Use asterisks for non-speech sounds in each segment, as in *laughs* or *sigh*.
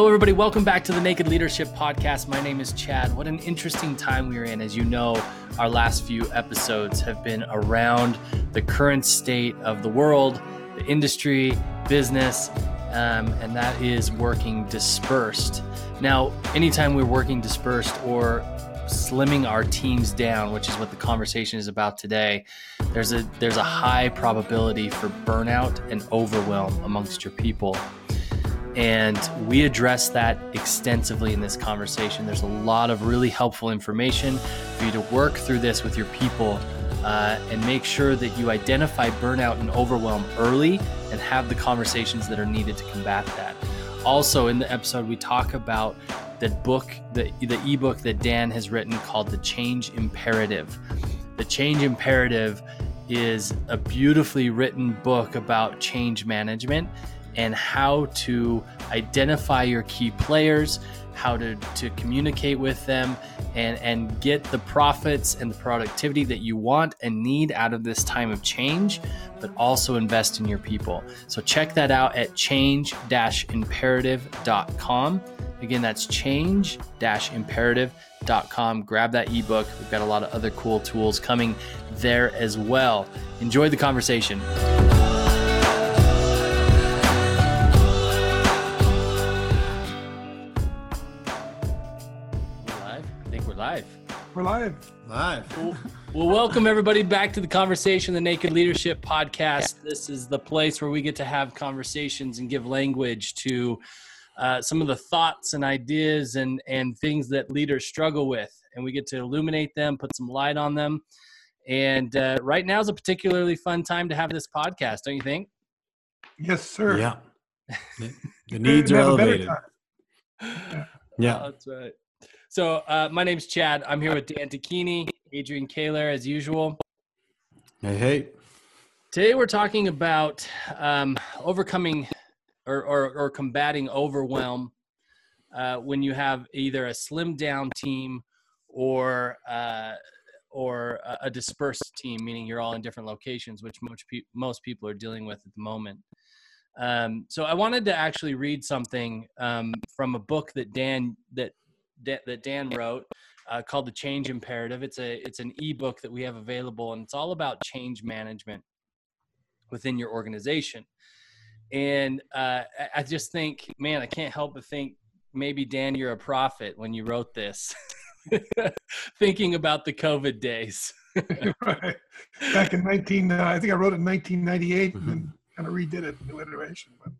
Hello, everybody. Welcome back to the Naked Leadership Podcast. My name is Chad. What an interesting time we're in. As you know, our last few episodes have been around the current state of the world, the industry, business, um, and that is working dispersed. Now, anytime we're working dispersed or slimming our teams down, which is what the conversation is about today, there's a there's a high probability for burnout and overwhelm amongst your people. And we address that extensively in this conversation. There's a lot of really helpful information for you to work through this with your people uh, and make sure that you identify burnout and overwhelm early and have the conversations that are needed to combat that. Also, in the episode, we talk about that book, the, the ebook that Dan has written called The Change Imperative. The Change Imperative is a beautifully written book about change management and how to identify your key players, how to, to communicate with them, and, and get the profits and the productivity that you want and need out of this time of change, but also invest in your people. So check that out at change imperative.com. Again, that's change imperative.com. Grab that ebook. We've got a lot of other cool tools coming there as well. Enjoy the conversation. We're live. Live. Well, well, welcome everybody back to the conversation, the Naked Leadership Podcast. This is the place where we get to have conversations and give language to uh, some of the thoughts and ideas and and things that leaders struggle with, and we get to illuminate them, put some light on them. And uh, right now is a particularly fun time to have this podcast, don't you think? Yes, sir. Yeah. *laughs* The needs are elevated. Yeah. *laughs* yeah. Oh, that's right. So uh, my name's Chad. I'm here with Dan Tocchini, Adrian Koehler, as usual. Hey, hey. Today we're talking about um, overcoming or, or, or, combating overwhelm uh, when you have either a slimmed down team or uh, or a dispersed team, meaning you're all in different locations, which most, pe- most people are dealing with at the moment. Um, so I wanted to actually read something um, from a book that Dan that that Dan wrote uh, called The Change Imperative. It's a it's an ebook that we have available, and it's all about change management within your organization. And uh, I just think, man, I can't help but think maybe Dan, you're a prophet when you wrote this, *laughs* thinking about the COVID days. *laughs* right. Back in 19, uh, I think I wrote it in 1998 mm-hmm. and kind of redid it, new iteration. But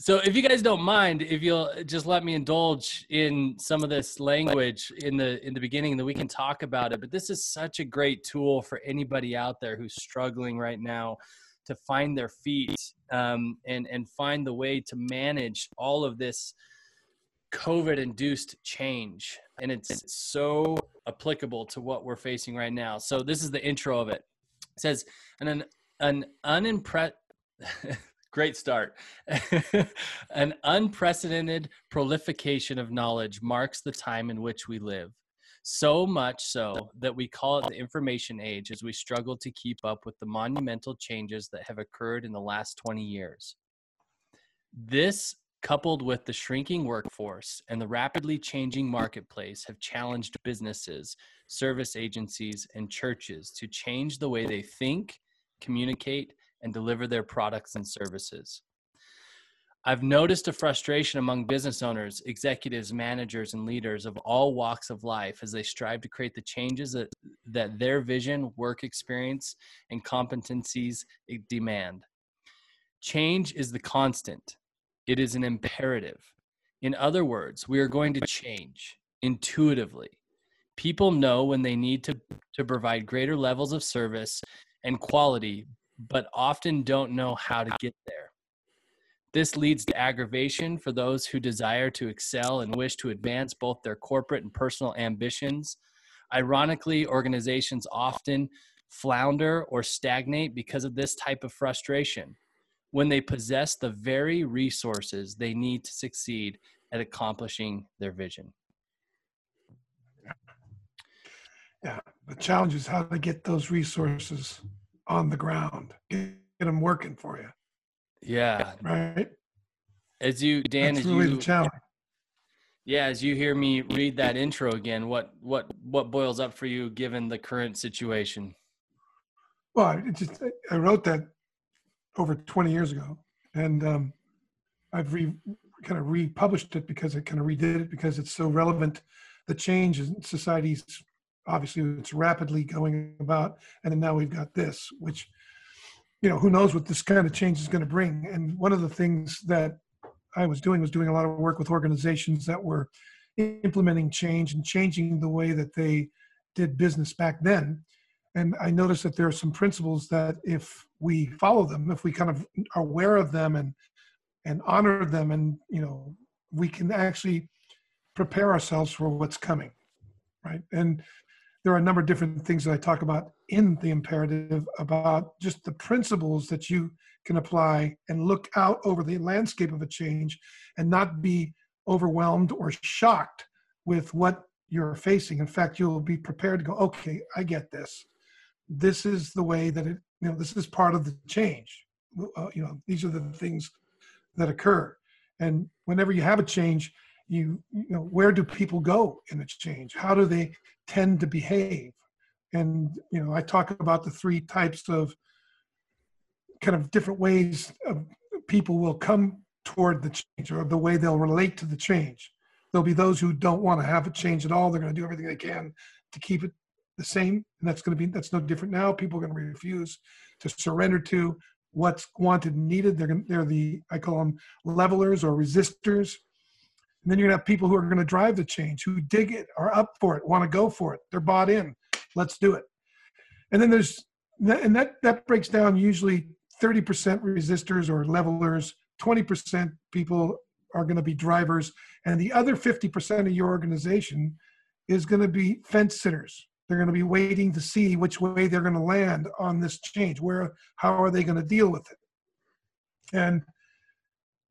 so, if you guys don't mind, if you'll just let me indulge in some of this language in the in the beginning, that we can talk about it. But this is such a great tool for anybody out there who's struggling right now to find their feet um, and and find the way to manage all of this COVID-induced change, and it's so applicable to what we're facing right now. So, this is the intro of it. It says, and "an an unimpressed." *laughs* Great start. *laughs* An unprecedented prolification of knowledge marks the time in which we live. So much so that we call it the information age as we struggle to keep up with the monumental changes that have occurred in the last 20 years. This, coupled with the shrinking workforce and the rapidly changing marketplace, have challenged businesses, service agencies, and churches to change the way they think, communicate, and deliver their products and services. I've noticed a frustration among business owners, executives, managers, and leaders of all walks of life as they strive to create the changes that, that their vision, work experience, and competencies eh, demand. Change is the constant, it is an imperative. In other words, we are going to change intuitively. People know when they need to, to provide greater levels of service and quality but often don't know how to get there. This leads to aggravation for those who desire to excel and wish to advance both their corporate and personal ambitions. Ironically, organizations often flounder or stagnate because of this type of frustration when they possess the very resources they need to succeed at accomplishing their vision. Yeah, the challenge is how to get those resources on the ground, get, get them working for you. Yeah. Right. As you, Dan, That's as really you, the challenge. Yeah, as you hear me read that intro again, what what what boils up for you given the current situation? Well, it just I wrote that over 20 years ago, and um, I've re, kind of republished it because I kind of redid it because it's so relevant. The change in society's obviously it's rapidly going about, and then now we've got this, which you know who knows what this kind of change is going to bring. And one of the things that I was doing was doing a lot of work with organizations that were implementing change and changing the way that they did business back then. And I noticed that there are some principles that if we follow them, if we kind of are aware of them and and honor them, and you know, we can actually prepare ourselves for what's coming, right? And there are a number of different things that I talk about in the imperative about just the principles that you can apply and look out over the landscape of a change and not be overwhelmed or shocked with what you're facing. In fact, you'll be prepared to go, okay, I get this. This is the way that it, you know, this is part of the change. Uh, you know, these are the things that occur. And whenever you have a change, you, you know, where do people go in a change? How do they tend to behave? And, you know, I talk about the three types of kind of different ways of people will come toward the change or the way they'll relate to the change. There'll be those who don't want to have a change at all. They're going to do everything they can to keep it the same. And that's going to be, that's no different now. People are going to refuse to surrender to what's wanted and needed. They're, they're the, I call them levelers or resistors. And then you're going to have people who are going to drive the change, who dig it, are up for it, want to go for it. They're bought in. Let's do it. And then there's, and that, that breaks down usually 30% resistors or levelers, 20% people are going to be drivers, and the other 50% of your organization is going to be fence sitters. They're going to be waiting to see which way they're going to land on this change. Where, how are they going to deal with it? And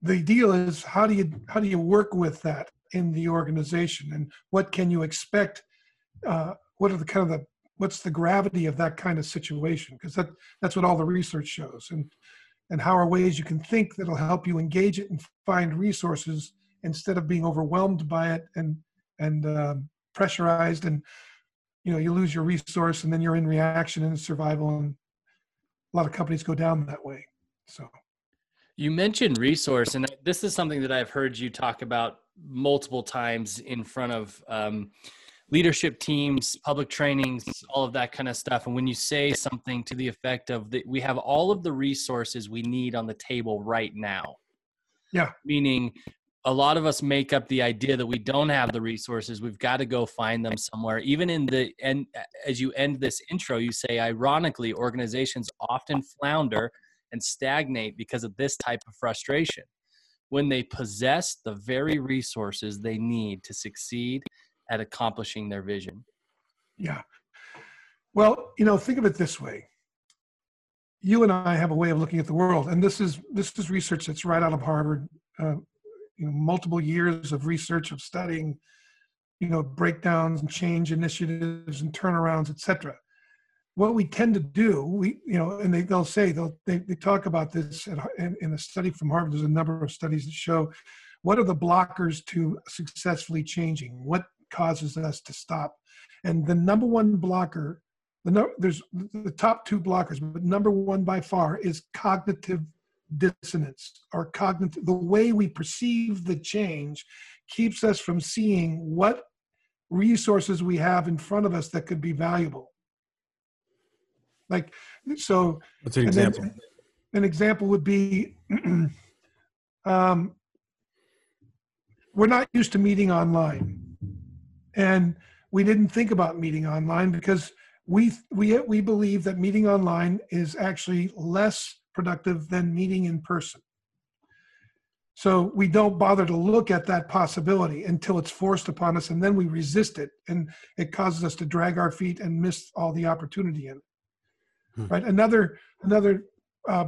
the deal is how do you how do you work with that in the organization, and what can you expect? Uh, what are the kind of the what's the gravity of that kind of situation? Because that that's what all the research shows. And and how are ways you can think that'll help you engage it and find resources instead of being overwhelmed by it and and um, pressurized and you know you lose your resource and then you're in reaction and survival and a lot of companies go down that way. So you mentioned resource and this is something that i've heard you talk about multiple times in front of um, leadership teams, public trainings, all of that kind of stuff. And when you say something to the effect of that, we have all of the resources we need on the table right now. Yeah. Meaning a lot of us make up the idea that we don't have the resources. We've got to go find them somewhere. Even in the and as you end this intro, you say ironically, organizations often flounder and stagnate because of this type of frustration. When they possess the very resources they need to succeed at accomplishing their vision? Yeah. Well, you know, think of it this way. You and I have a way of looking at the world, and this is this is research that's right out of Harvard. Uh, you know, multiple years of research of studying, you know, breakdowns and change initiatives and turnarounds, etc. What we tend to do, we you know, and they, they'll say they'll they, they talk about this at, in, in a study from Harvard. There's a number of studies that show what are the blockers to successfully changing. What causes us to stop. And the number one blocker, the no, there's the top two blockers, but number one by far is cognitive dissonance or cognitive. The way we perceive the change keeps us from seeing what resources we have in front of us that could be valuable. Like so. What's an example? Then, an example would be *clears throat* um, we're not used to meeting online and we didn't think about meeting online because we we we believe that meeting online is actually less productive than meeting in person so we don't bother to look at that possibility until it's forced upon us and then we resist it and it causes us to drag our feet and miss all the opportunity in it hmm. right another another uh,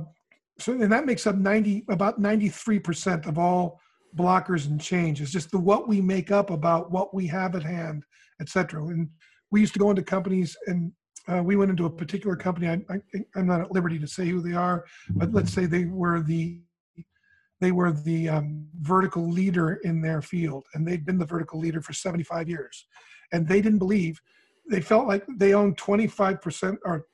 so and that makes up 90 about 93% of all blockers and change. It's just the what we make up about what we have at hand, etc. And we used to go into companies, and uh, we went into a particular company. I, I, am not at liberty to say who they are, but let's say they were the they were the um, vertical leader in their field, and they'd been the vertical leader for 75 years. And they didn't believe, they felt like they owned 25% or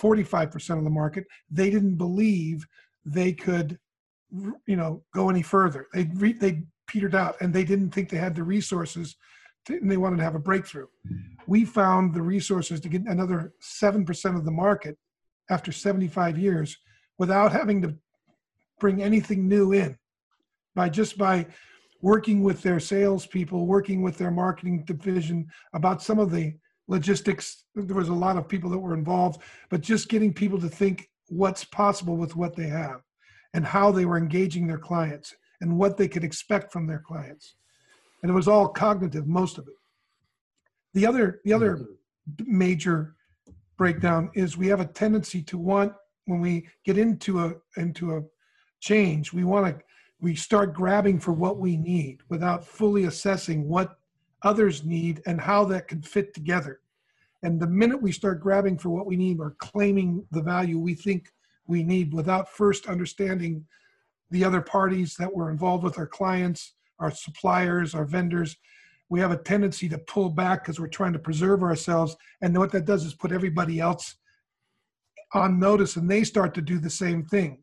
45% of the market. They didn't believe they could, you know, go any further. They re- they petered out, and they didn't think they had the resources, to, and they wanted to have a breakthrough. We found the resources to get another seven percent of the market after 75 years without having to bring anything new in by just by working with their salespeople, working with their marketing division about some of the logistics. There was a lot of people that were involved, but just getting people to think what's possible with what they have and how they were engaging their clients and what they could expect from their clients. And it was all cognitive, most of it. The other, the other mm-hmm. major breakdown is we have a tendency to want when we get into a into a change, we want to we start grabbing for what we need without fully assessing what others need and how that can fit together. And the minute we start grabbing for what we need or claiming the value we think we need without first understanding the other parties that were involved with our clients, our suppliers, our vendors, we have a tendency to pull back because we're trying to preserve ourselves. And what that does is put everybody else on notice and they start to do the same thing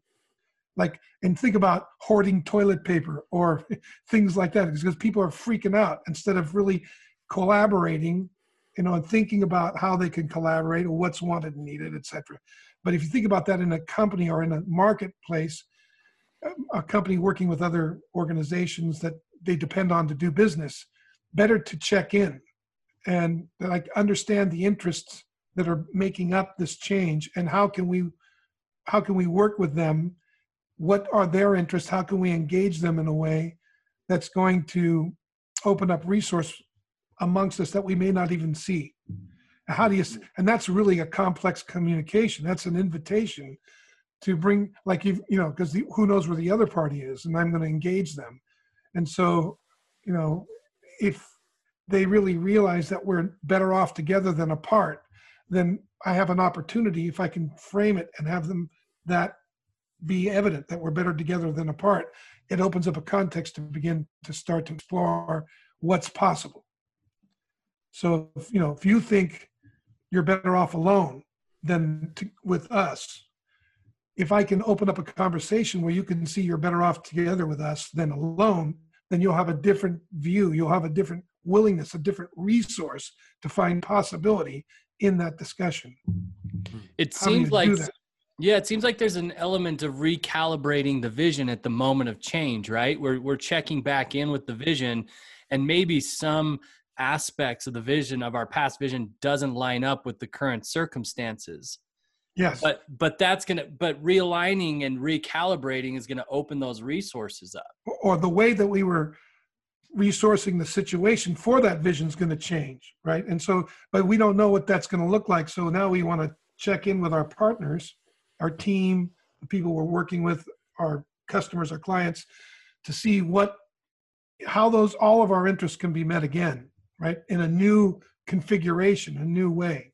like and think about hoarding toilet paper or *laughs* things like that because people are freaking out instead of really collaborating you know and thinking about how they can collaborate or what's wanted and needed etc but if you think about that in a company or in a marketplace a company working with other organizations that they depend on to do business better to check in and like understand the interests that are making up this change and how can we how can we work with them what are their interests? How can we engage them in a way that's going to open up resource amongst us that we may not even see? How do you and that's really a complex communication. That's an invitation to bring like you you know because who knows where the other party is and i'm going to engage them. And so you know if they really realize that we're better off together than apart then i have an opportunity if i can frame it and have them that be evident that we're better together than apart, it opens up a context to begin to start to explore what's possible. So, if, you know, if you think you're better off alone than to, with us, if I can open up a conversation where you can see you're better off together with us than alone, then you'll have a different view. You'll have a different willingness, a different resource to find possibility in that discussion. It How seems like yeah, it seems like there's an element of recalibrating the vision at the moment of change, right? We're we're checking back in with the vision and maybe some aspects of the vision of our past vision doesn't line up with the current circumstances. Yes. But but that's going to but realigning and recalibrating is going to open those resources up. Or the way that we were resourcing the situation for that vision is going to change, right? And so but we don't know what that's going to look like. So now we want to check in with our partners our team, the people we're working with, our customers, our clients, to see what how those all of our interests can be met again, right? In a new configuration, a new way.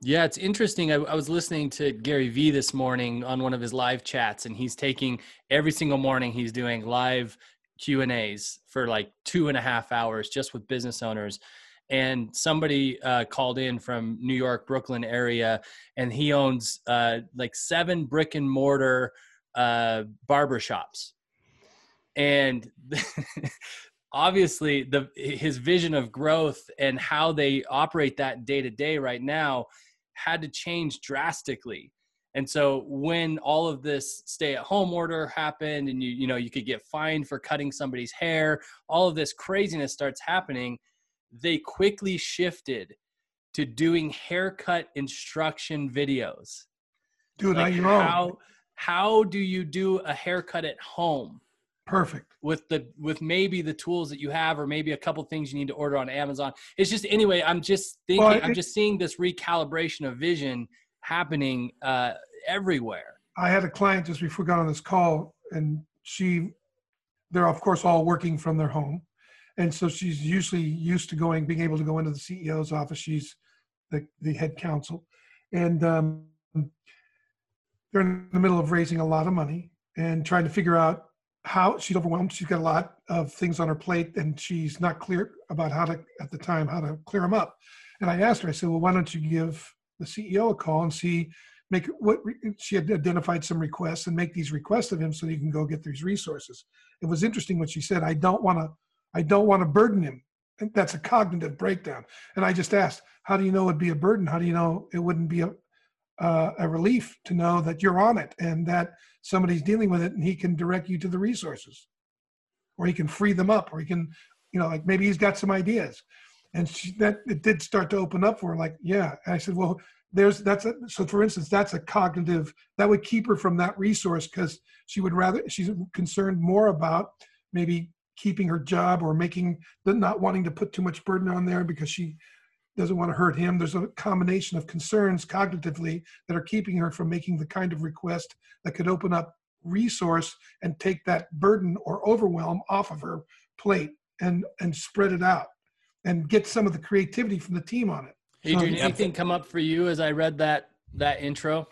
Yeah, it's interesting. I, I, was listening to Gary Vee this morning on one of his live chats, and he's taking every single morning. He's doing live Q and A's for like two and a half hours just with business owners, and somebody uh, called in from New York, Brooklyn area, and he owns uh, like seven brick and mortar uh, barber shops, and *laughs* obviously the his vision of growth and how they operate that day to day right now had to change drastically. And so when all of this stay at home order happened and you you know you could get fined for cutting somebody's hair, all of this craziness starts happening they quickly shifted to doing haircut instruction videos. Dude, like how how do you do a haircut at home? Perfect. With the with maybe the tools that you have, or maybe a couple things you need to order on Amazon. It's just anyway. I'm just thinking. Well, it, I'm just seeing this recalibration of vision happening uh, everywhere. I had a client just before we got on this call, and she, they're of course all working from their home, and so she's usually used to going being able to go into the ceo's office she's the, the head counsel and um, they're in the middle of raising a lot of money and trying to figure out how she's overwhelmed. She's got a lot of things on her plate, and she's not clear about how to at the time how to clear them up. And I asked her, I said, well, why don't you give the CEO a call and see make what she had identified some requests and make these requests of him so he can go get these resources. It was interesting what she said. I don't want to, I don't want to burden him. And that's a cognitive breakdown. And I just asked, how do you know it'd be a burden? How do you know it wouldn't be a, uh, a relief to know that you're on it and that somebody's dealing with it and he can direct you to the resources or he can free them up or he can, you know, like maybe he's got some ideas. And she, that it did start to open up for her. Like, yeah. And I said, well, there's that's a so for instance that's a cognitive that would keep her from that resource because she would rather she's concerned more about maybe keeping her job or making the not wanting to put too much burden on there because she doesn't want to hurt him there's a combination of concerns cognitively that are keeping her from making the kind of request that could open up resource and take that burden or overwhelm off of her plate and and spread it out and get some of the creativity from the team on it Adrian, anything come up for you as I read that that intro?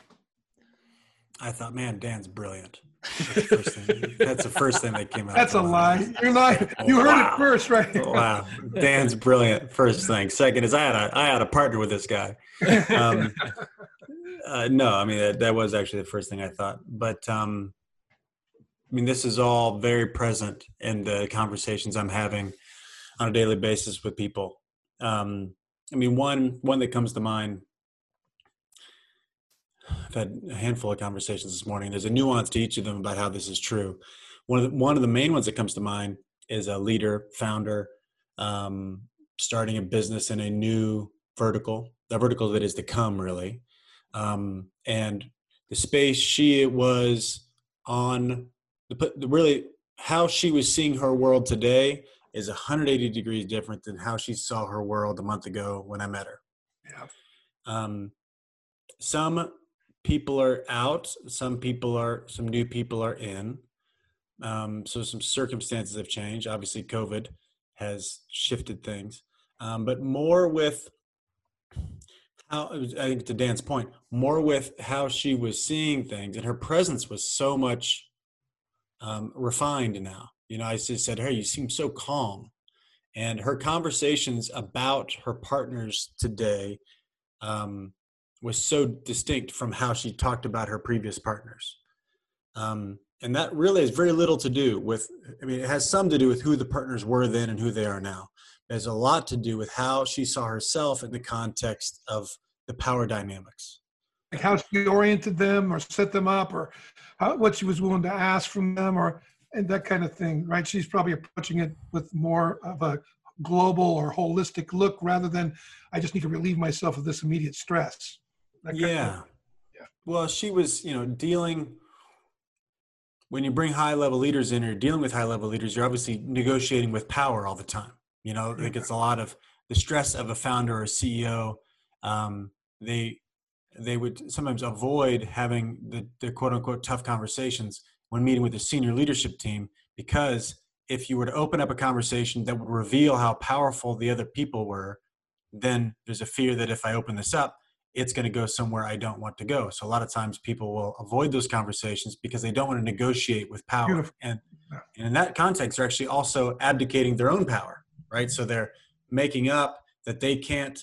I thought, man, Dan's brilliant. That's the, thing, that's the first thing that came out. That's a lie. You're lying. You heard wow. it first, right? wow, Dan's brilliant. First thing. Second is I had a I had a partner with this guy. Um, *laughs* uh, no, I mean that, that was actually the first thing I thought. But um, I mean, this is all very present in the conversations I'm having on a daily basis with people. Um, I mean, one one that comes to mind. I've had a handful of conversations this morning. There's a nuance to each of them about how this is true. One of the, one of the main ones that comes to mind is a leader, founder, um, starting a business in a new vertical, the vertical that is to come, really. Um, and the space she was on, the, really how she was seeing her world today is 180 degrees different than how she saw her world a month ago when I met her. Yeah. Um, some people are out, some people are, some new people are in. Um, so some circumstances have changed. Obviously, COVID has shifted things, um, but more with how I think to Dan's point, more with how she was seeing things, and her presence was so much um, refined now. You know, I just said, Hey, you seem so calm. And her conversations about her partners today um, was so distinct from how she talked about her previous partners. Um, and that really has very little to do with, I mean, it has some to do with who the partners were then and who they are now. It has a lot to do with how she saw herself in the context of the power dynamics. Like how she oriented them or set them up or how, what she was willing to ask from them or and that kind of thing, right? She's probably approaching it with more of a global or holistic look rather than I just need to relieve myself of this immediate stress. Yeah. Of, yeah. Well, she was, you know, dealing when you bring high level leaders in or you're dealing with high level leaders, you're obviously negotiating with power all the time. You know, I think it's a lot of the stress of a founder or a CEO. Um, they they would sometimes avoid having the, the quote unquote tough conversations when meeting with the senior leadership team because if you were to open up a conversation that would reveal how powerful the other people were, then there's a fear that if I open this up, it's going to go somewhere I don't want to go. So a lot of times people will avoid those conversations because they don't want to negotiate with power. And, and in that context, they're actually also abdicating their own power, right? So they're making up that they can't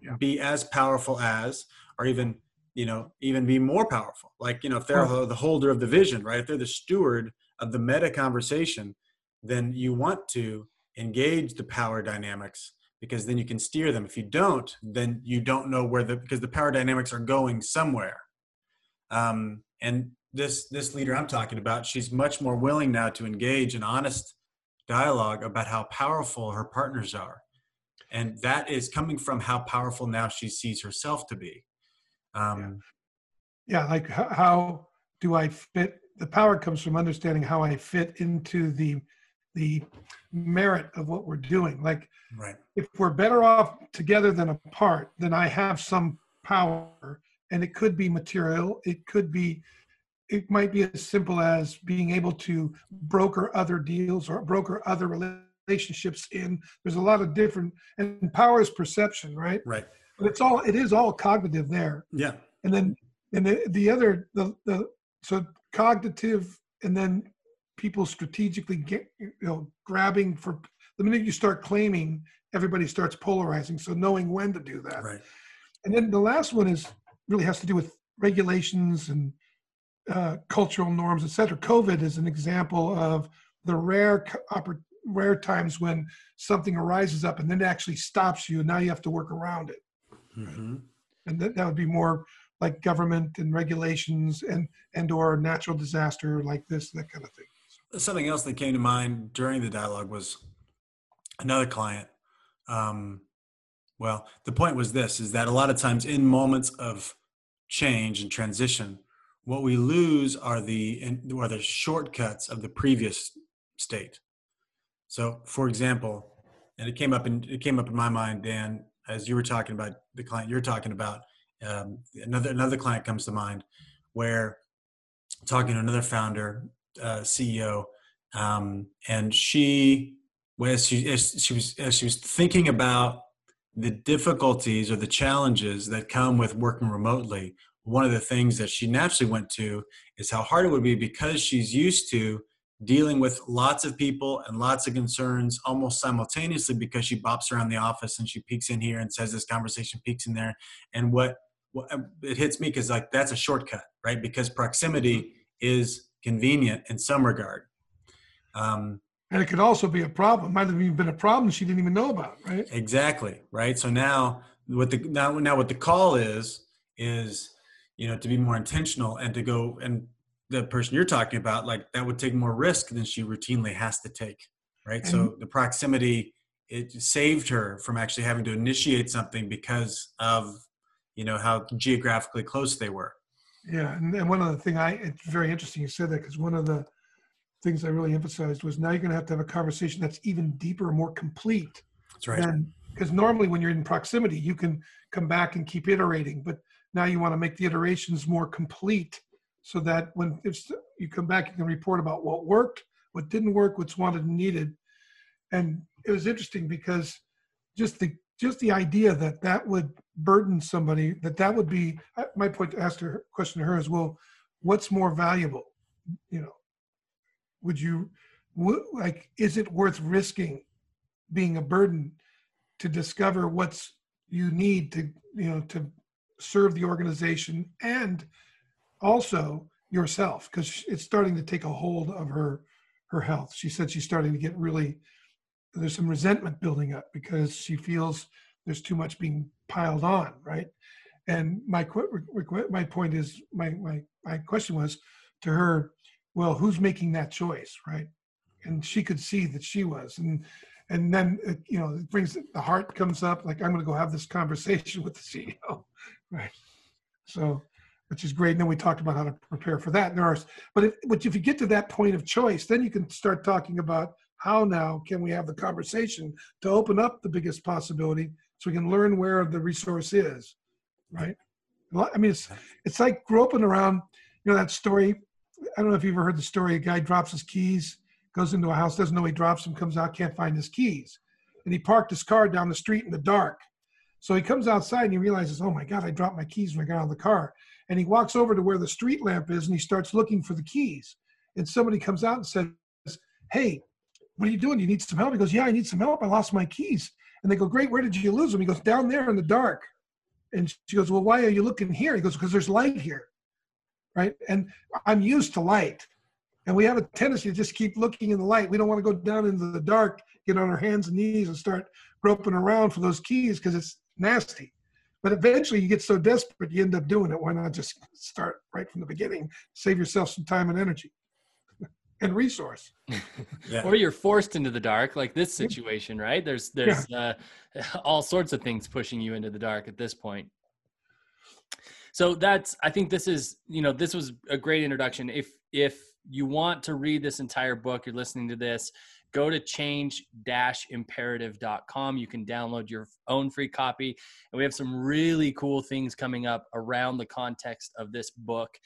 yeah. be as powerful as, or even you know even be more powerful like you know if they're oh. the holder of the vision right if they're the steward of the meta conversation then you want to engage the power dynamics because then you can steer them if you don't then you don't know where the because the power dynamics are going somewhere um, and this this leader i'm talking about she's much more willing now to engage in honest dialogue about how powerful her partners are and that is coming from how powerful now she sees herself to be um, yeah. yeah, like how, how do I fit? The power comes from understanding how I fit into the the merit of what we're doing. Like, right. if we're better off together than apart, then I have some power, and it could be material. It could be, it might be as simple as being able to broker other deals or broker other relationships in. There's a lot of different, and power is perception, right? Right but it's all it is all cognitive there. Yeah. And then and the, the other the the so cognitive and then people strategically get you know grabbing for the minute you start claiming everybody starts polarizing so knowing when to do that. Right. and then the last one is really has to do with regulations and uh, cultural norms et cetera. Covid is an example of the rare rare times when something arises up and then it actually stops you and now you have to work around it. Hmm and that, that would be more like government and regulations and and or natural disaster like this that kind of thing Something else that came to mind during the dialogue was another client. Um, well, the point was this: is that a lot of times in moments of change and transition, what we lose are the are the shortcuts of the previous state. So, for example, and it came up in it came up in my mind, Dan, as you were talking about the client you're talking about. Um, another another client comes to mind where talking to another founder uh, CEO, um, and she, as she, as she was, as she was thinking about the difficulties or the challenges that come with working remotely, one of the things that she naturally went to is how hard it would be because she's used to dealing with lots of people and lots of concerns almost simultaneously because she bops around the office and she peeks in here and says this conversation peeks in there. And what, what it hits me because like that's a shortcut right? Because proximity is convenient in some regard. Um, and it could also be a problem might have even been a problem she didn't even know about right exactly right. So now what the now now what the call is is you know to be more intentional and to go and the person you're talking about like that would take more risk than she routinely has to take right so the proximity it saved her from actually having to initiate something because of you know how geographically close they were yeah and, and one of the thing i it's very interesting you said that because one of the things i really emphasized was now you're going to have to have a conversation that's even deeper more complete that's right. because normally when you're in proximity you can come back and keep iterating but now you want to make the iterations more complete so that when it's you come back you can report about what worked what didn't work what's wanted and needed. And it was interesting because just the just the idea that that would burden somebody that that would be my point to ask her question to her is well what's more valuable? You know would you like is it worth risking being a burden to discover what's you need to you know to serve the organization and also yourself? Because it's starting to take a hold of her her health. She said she's starting to get really there's some resentment building up because she feels there's too much being piled on right? And my my point is my my my question was to her well who's making that choice right? And she could see that she was. And and then it, you know it brings the heart comes up like i'm going to go have this conversation *laughs* with the ceo right? So which is great. And then we talked about how to prepare for that. And there are but if, but if you get to that point of choice then you can start talking about how now can we have the conversation to open up the biggest possibility so we can learn where the resource is right i mean it's it's like groping around you know that story i don't know if you've ever heard the story a guy drops his keys goes into a house doesn't know he drops them comes out can't find his keys and he parked his car down the street in the dark so he comes outside and he realizes oh my god i dropped my keys when i got out of the car and he walks over to where the street lamp is and he starts looking for the keys and somebody comes out and says hey what are you doing? You need some help? He goes, Yeah, I need some help. I lost my keys. And they go, Great, where did you lose them? He goes, Down there in the dark. And she goes, Well, why are you looking here? He goes, Because there's light here. Right. And I'm used to light. And we have a tendency to just keep looking in the light. We don't want to go down into the dark, get on our hands and knees and start groping around for those keys because it's nasty. But eventually you get so desperate, you end up doing it. Why not just start right from the beginning? Save yourself some time and energy and resource. *laughs* yeah. Or you're forced into the dark like this situation right? There's there's uh, all sorts of things pushing you into the dark at this point. So that's i think this is you know this was a great introduction. If if you want to read this entire book you're listening to this go to change-imperative.com you can download your own free copy. And we have some really cool things coming up around the context of this book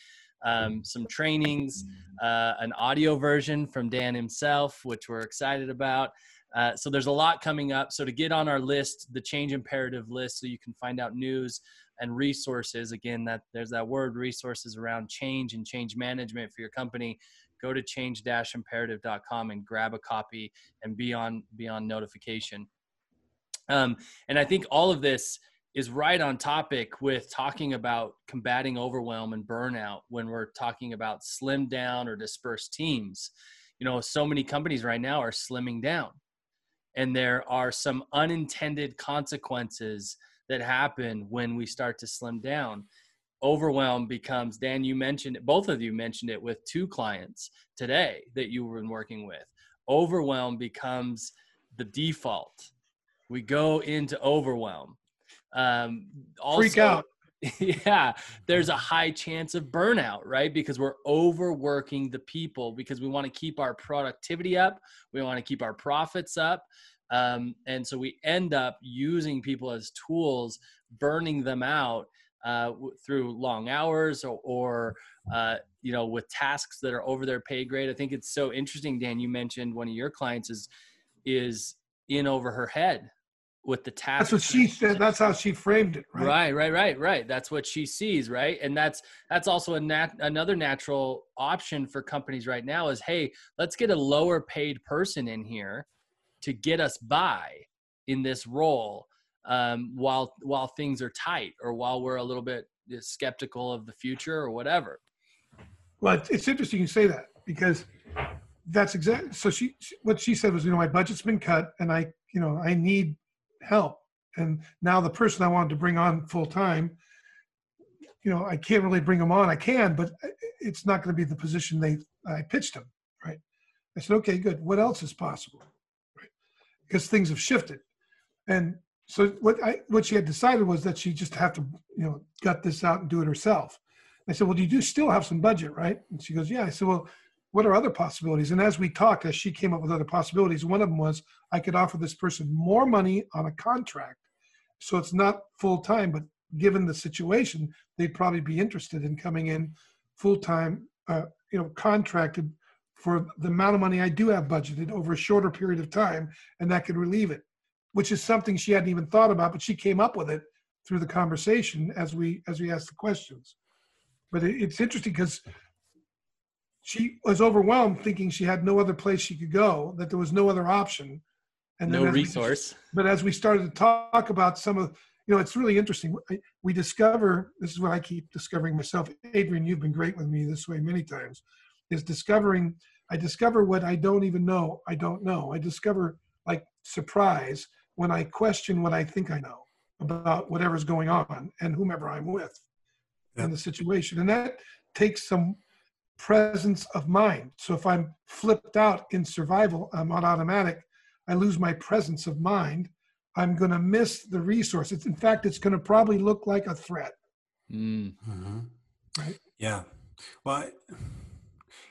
um, some trainings, uh, an audio version from Dan himself, which we're excited about. Uh, so there's a lot coming up. So to get on our list, the Change Imperative list, so you can find out news and resources again that there's that word resources around change and change management for your company go to change-imperative.com and grab a copy and be on be on notification um, and i think all of this is right on topic with talking about combating overwhelm and burnout when we're talking about slim down or dispersed teams. You know so many companies right now are slimming down and there are some unintended consequences that happen when we start to slim down. Overwhelm becomes dan you mentioned it both of you mentioned it with two clients today that you were working with. Overwhelm becomes the default. We go into overwhelm um also, freak out. *laughs* yeah there's a high chance of burnout right? Because we're overworking the people because we want to keep our productivity up we want to keep our profits up um, and so we end up using people as tools burning them out uh, w- through long hours or, or uh, you know with tasks that are over their pay grade. I think it's so interesting dan you mentioned one of your clients is is in over her head with the task. That's what she said. That's how she framed it. Right? right, right, right, right. That's what she sees, right? And that's that's also a nat- another natural option for companies right now is, hey, let's get a lower paid person in here to get us by in this role um, while while things are tight or while we're a little bit skeptical of the future or whatever. Well, it's, interesting you say that because that's exactly so. She, she what she said was, you know, my budget's been cut, and I, you know, I need help. And now the person I wanted to bring on full time, you know, I can't really bring them on. I can, but it's not going to be the position they I pitched them. Right. I said, okay, good. What else is possible? Right. Because things have shifted. And so what I what she had decided was that she just have to, you know, gut this out and do it herself. I said, well, do you do still have some budget, right? And she goes, yeah. I said, well, what are other possibilities? And as we talked, as she came up with other possibilities, one of them was I could offer this person more money on a contract. So it's not full time, but given the situation, they'd probably be interested in coming in full time, uh, you know, contracted for the amount of money I do have budgeted over a shorter period of time, and that could relieve it, which is something she hadn't even thought about, but she came up with it through the conversation as we as we asked the questions. But it, it's interesting because she was overwhelmed thinking she had no other place she could go that there was no other option. And no resource we, but as we started to talk about some of you know it's really interesting. We discover this is what i keep discovering myself adrian you've been great with me this way many times is discovering i discover what i don't even know i don't know. I discover like surprise when i question what i think i know about whatever's going on and whomever i'm with yeah. in the situation. And that takes some presence of mind. So if I'm flipped out in survival, I'm on automatic, I lose my presence of mind. I'm going to miss the resource. It's, in fact, it's going to probably look like a threat. Mm. Mm-hmm. Right? Yeah. Well,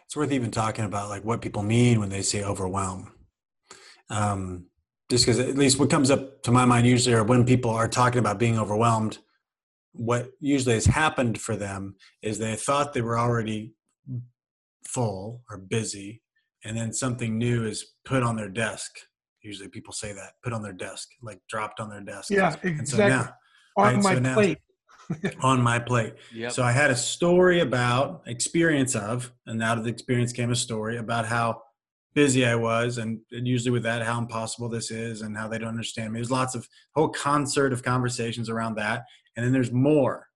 it's worth even talking about like what people mean when they say overwhelm. Um, just because at least what comes up to my mind usually are when people are talking about being overwhelmed, what usually has happened for them is they thought they were already full or busy and then something new is put on their desk. Usually people say that put on their desk like dropped on their desk. Yeah exactly so now, on right, my so now, plate. *laughs* on my plate. Yep. so i had a story about experience of and out of the experience came a story about how busy i was and, and usually with that how impossible this is and how they don't understand me. There's lots of whole concert of conversations around that and then there's more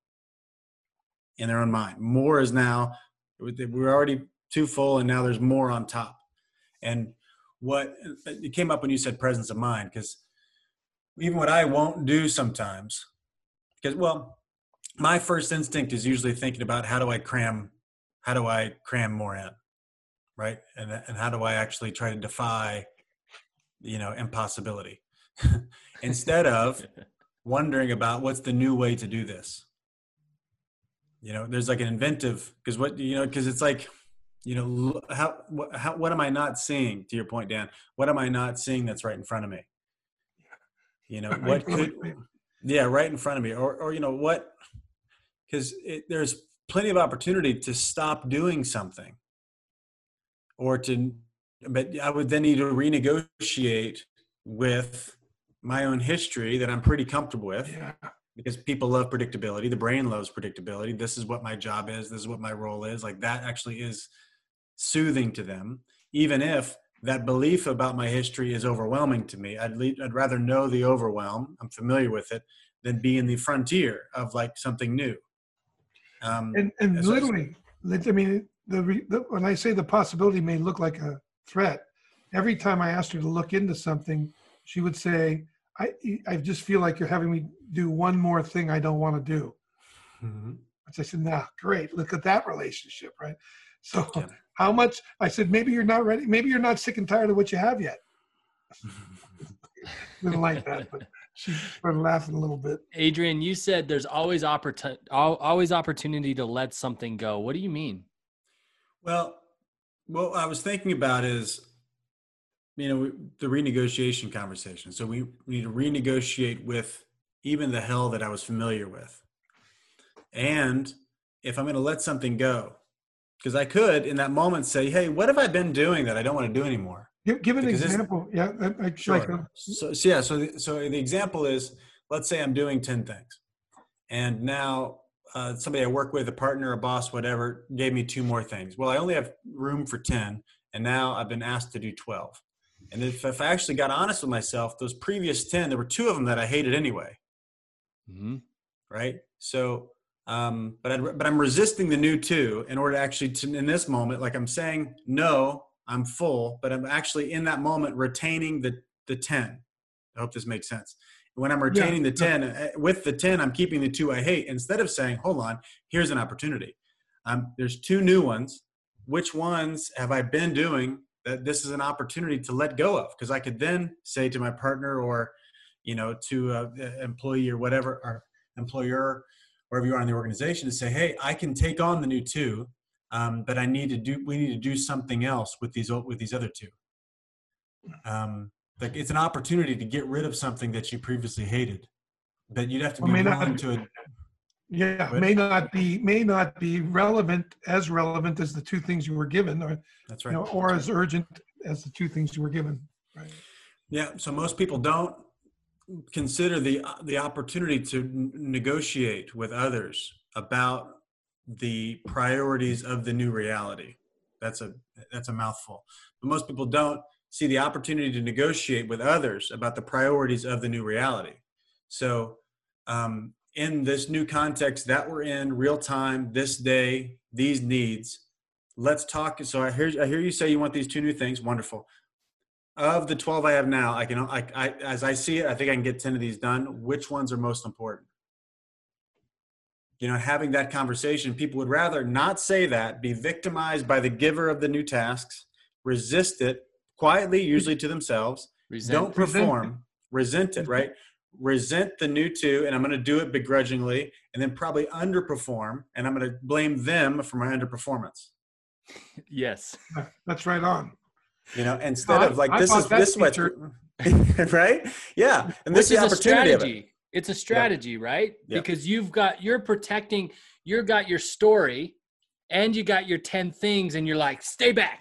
in their own mind. More is now we're already too full and now there's more on top. And what it came up when you said presence of mind because even what i won't do sometimes because well my first instinct is usually thinking about how do i cram how do i cram more in right? And, and how do i actually try to defy you know impossibility? *laughs* Instead of wondering about what's the new way to do this. You know there's like an inventive because what you know because it's like you know how what, how what am i not seeing to your point dan what am i not seeing that's right in front of me you know *laughs* what could yeah right in front of me or or you know what because there's plenty of opportunity to stop doing something or to but i would then need to renegotiate with my own history that i'm pretty comfortable with yeah. because people love predictability. The brain loves predictability. This is what my job is. This is what my role is. Like that actually is soothing to them, even if that belief about my history is overwhelming to me. I'd, le- I'd rather know the overwhelm. I'm familiar with it than be in the frontier of like something new. Um, and and literally, I mean, the, the when I say the possibility may look like a threat, every time I asked her to look into something, she would say, I, I just feel like you're having me do one more thing I don't want to do. Mm-hmm. I said, nah, great. Look at that relationship, right? So yeah. How much, I said, maybe you're not ready. Maybe you're not sick and tired of what you have yet. *laughs* Didn't like that, but she started laughing a little bit. Adrian, you said there's always opportunity, always opportunity to let something go. What do you mean? Well, what I was thinking about is you know the renegotiation conversation so we, we need to renegotiate with even the hell that i was familiar with and if i'm going to let something go because i could in that moment say hey what have i been doing that i don't want to do anymore give, give an because example yeah I, sure. Like so, so yeah so the, so the example is let's say i'm doing 10 things and now uh, somebody i work with a partner a boss whatever gave me two more things well i only have room for 10 and now i've been asked to do 12 and if, if I actually got honest with myself, those previous 10, there were two of them that I hated anyway. Mm-hmm. Right. So, um, but, I, but I'm resisting the new two in order to actually, to, in this moment, like I'm saying, no, I'm full, but I'm actually in that moment retaining the, the 10. I hope this makes sense. When I'm retaining yeah. the 10, uh, with the 10, I'm keeping the two I hate instead of saying, hold on, here's an opportunity. Um, there's two new ones. Which ones have I been doing that this is an opportunity to let go of because I could then say to my partner or you know to an employee or whatever or employer wherever you are in the organization to say hey I can take on the new two um, but I need to do we need to do something else with these with these other two. Um, like it's an opportunity to get rid of something that you previously hated but you'd have to be willing not, to yeah may not be may not be relevant as relevant as the two things you were given or that's right. you know, or as urgent as the two things you were given right? Yeah so most people don't consider the the opportunity to negotiate with others about the priorities of the new reality. That's a that's a mouthful. But most people don't see the opportunity to negotiate with others about the priorities of the new reality. So um, in this new context that we're in real time this day these needs let's talk. So i hear i hear you say you want these two new things. Wonderful of the 12 i have now i can I, I as i see it i think i can get 10 of these done which ones are most important you know having that conversation people would rather not say that be victimized by the giver of the new tasks resist it quietly usually to themselves resent, don't *laughs* perform resent, resent it right resent the new two and I'm going to do it begrudgingly and then probably underperform and I'm going to blame them for my underperformance. Yes. That's right on. You know, instead of like, I this is this much, *laughs* right? Yeah. And this Which is, is a strategy. It. It's a strategy, yeah. right? Yeah. Because you've got, you're protecting, you've got your story and you got your 10 things and you're like, stay back,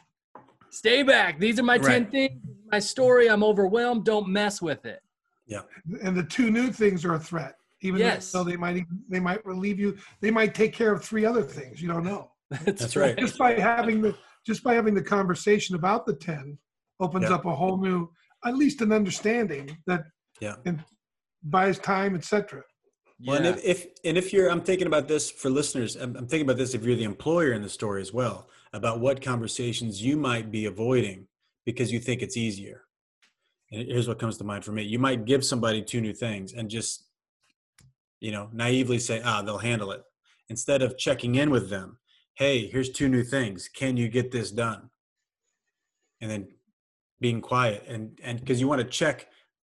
stay back. These are my right. 10 things, my story. I'm overwhelmed. Don't mess with it. Yeah. And the two new things are a threat, even yes. though they might they might relieve you. They might take care of three other things. You don't know. *laughs* That's, That's right. Just by having the just by having the conversation about the ten opens yeah. up a whole new, at least an understanding that yeah and buys time, etc. Well, yeah. and if, if, and if you're, I'm thinking about this for listeners. I'm, I'm thinking about this if you're the employer in the story as well about what conversations you might be avoiding because you think it's easier and here's what comes to mind for me you might give somebody two new things and just you know naively say ah they'll handle it instead of checking in with them hey here's two new things can you get this done and then being quiet and and because you want to check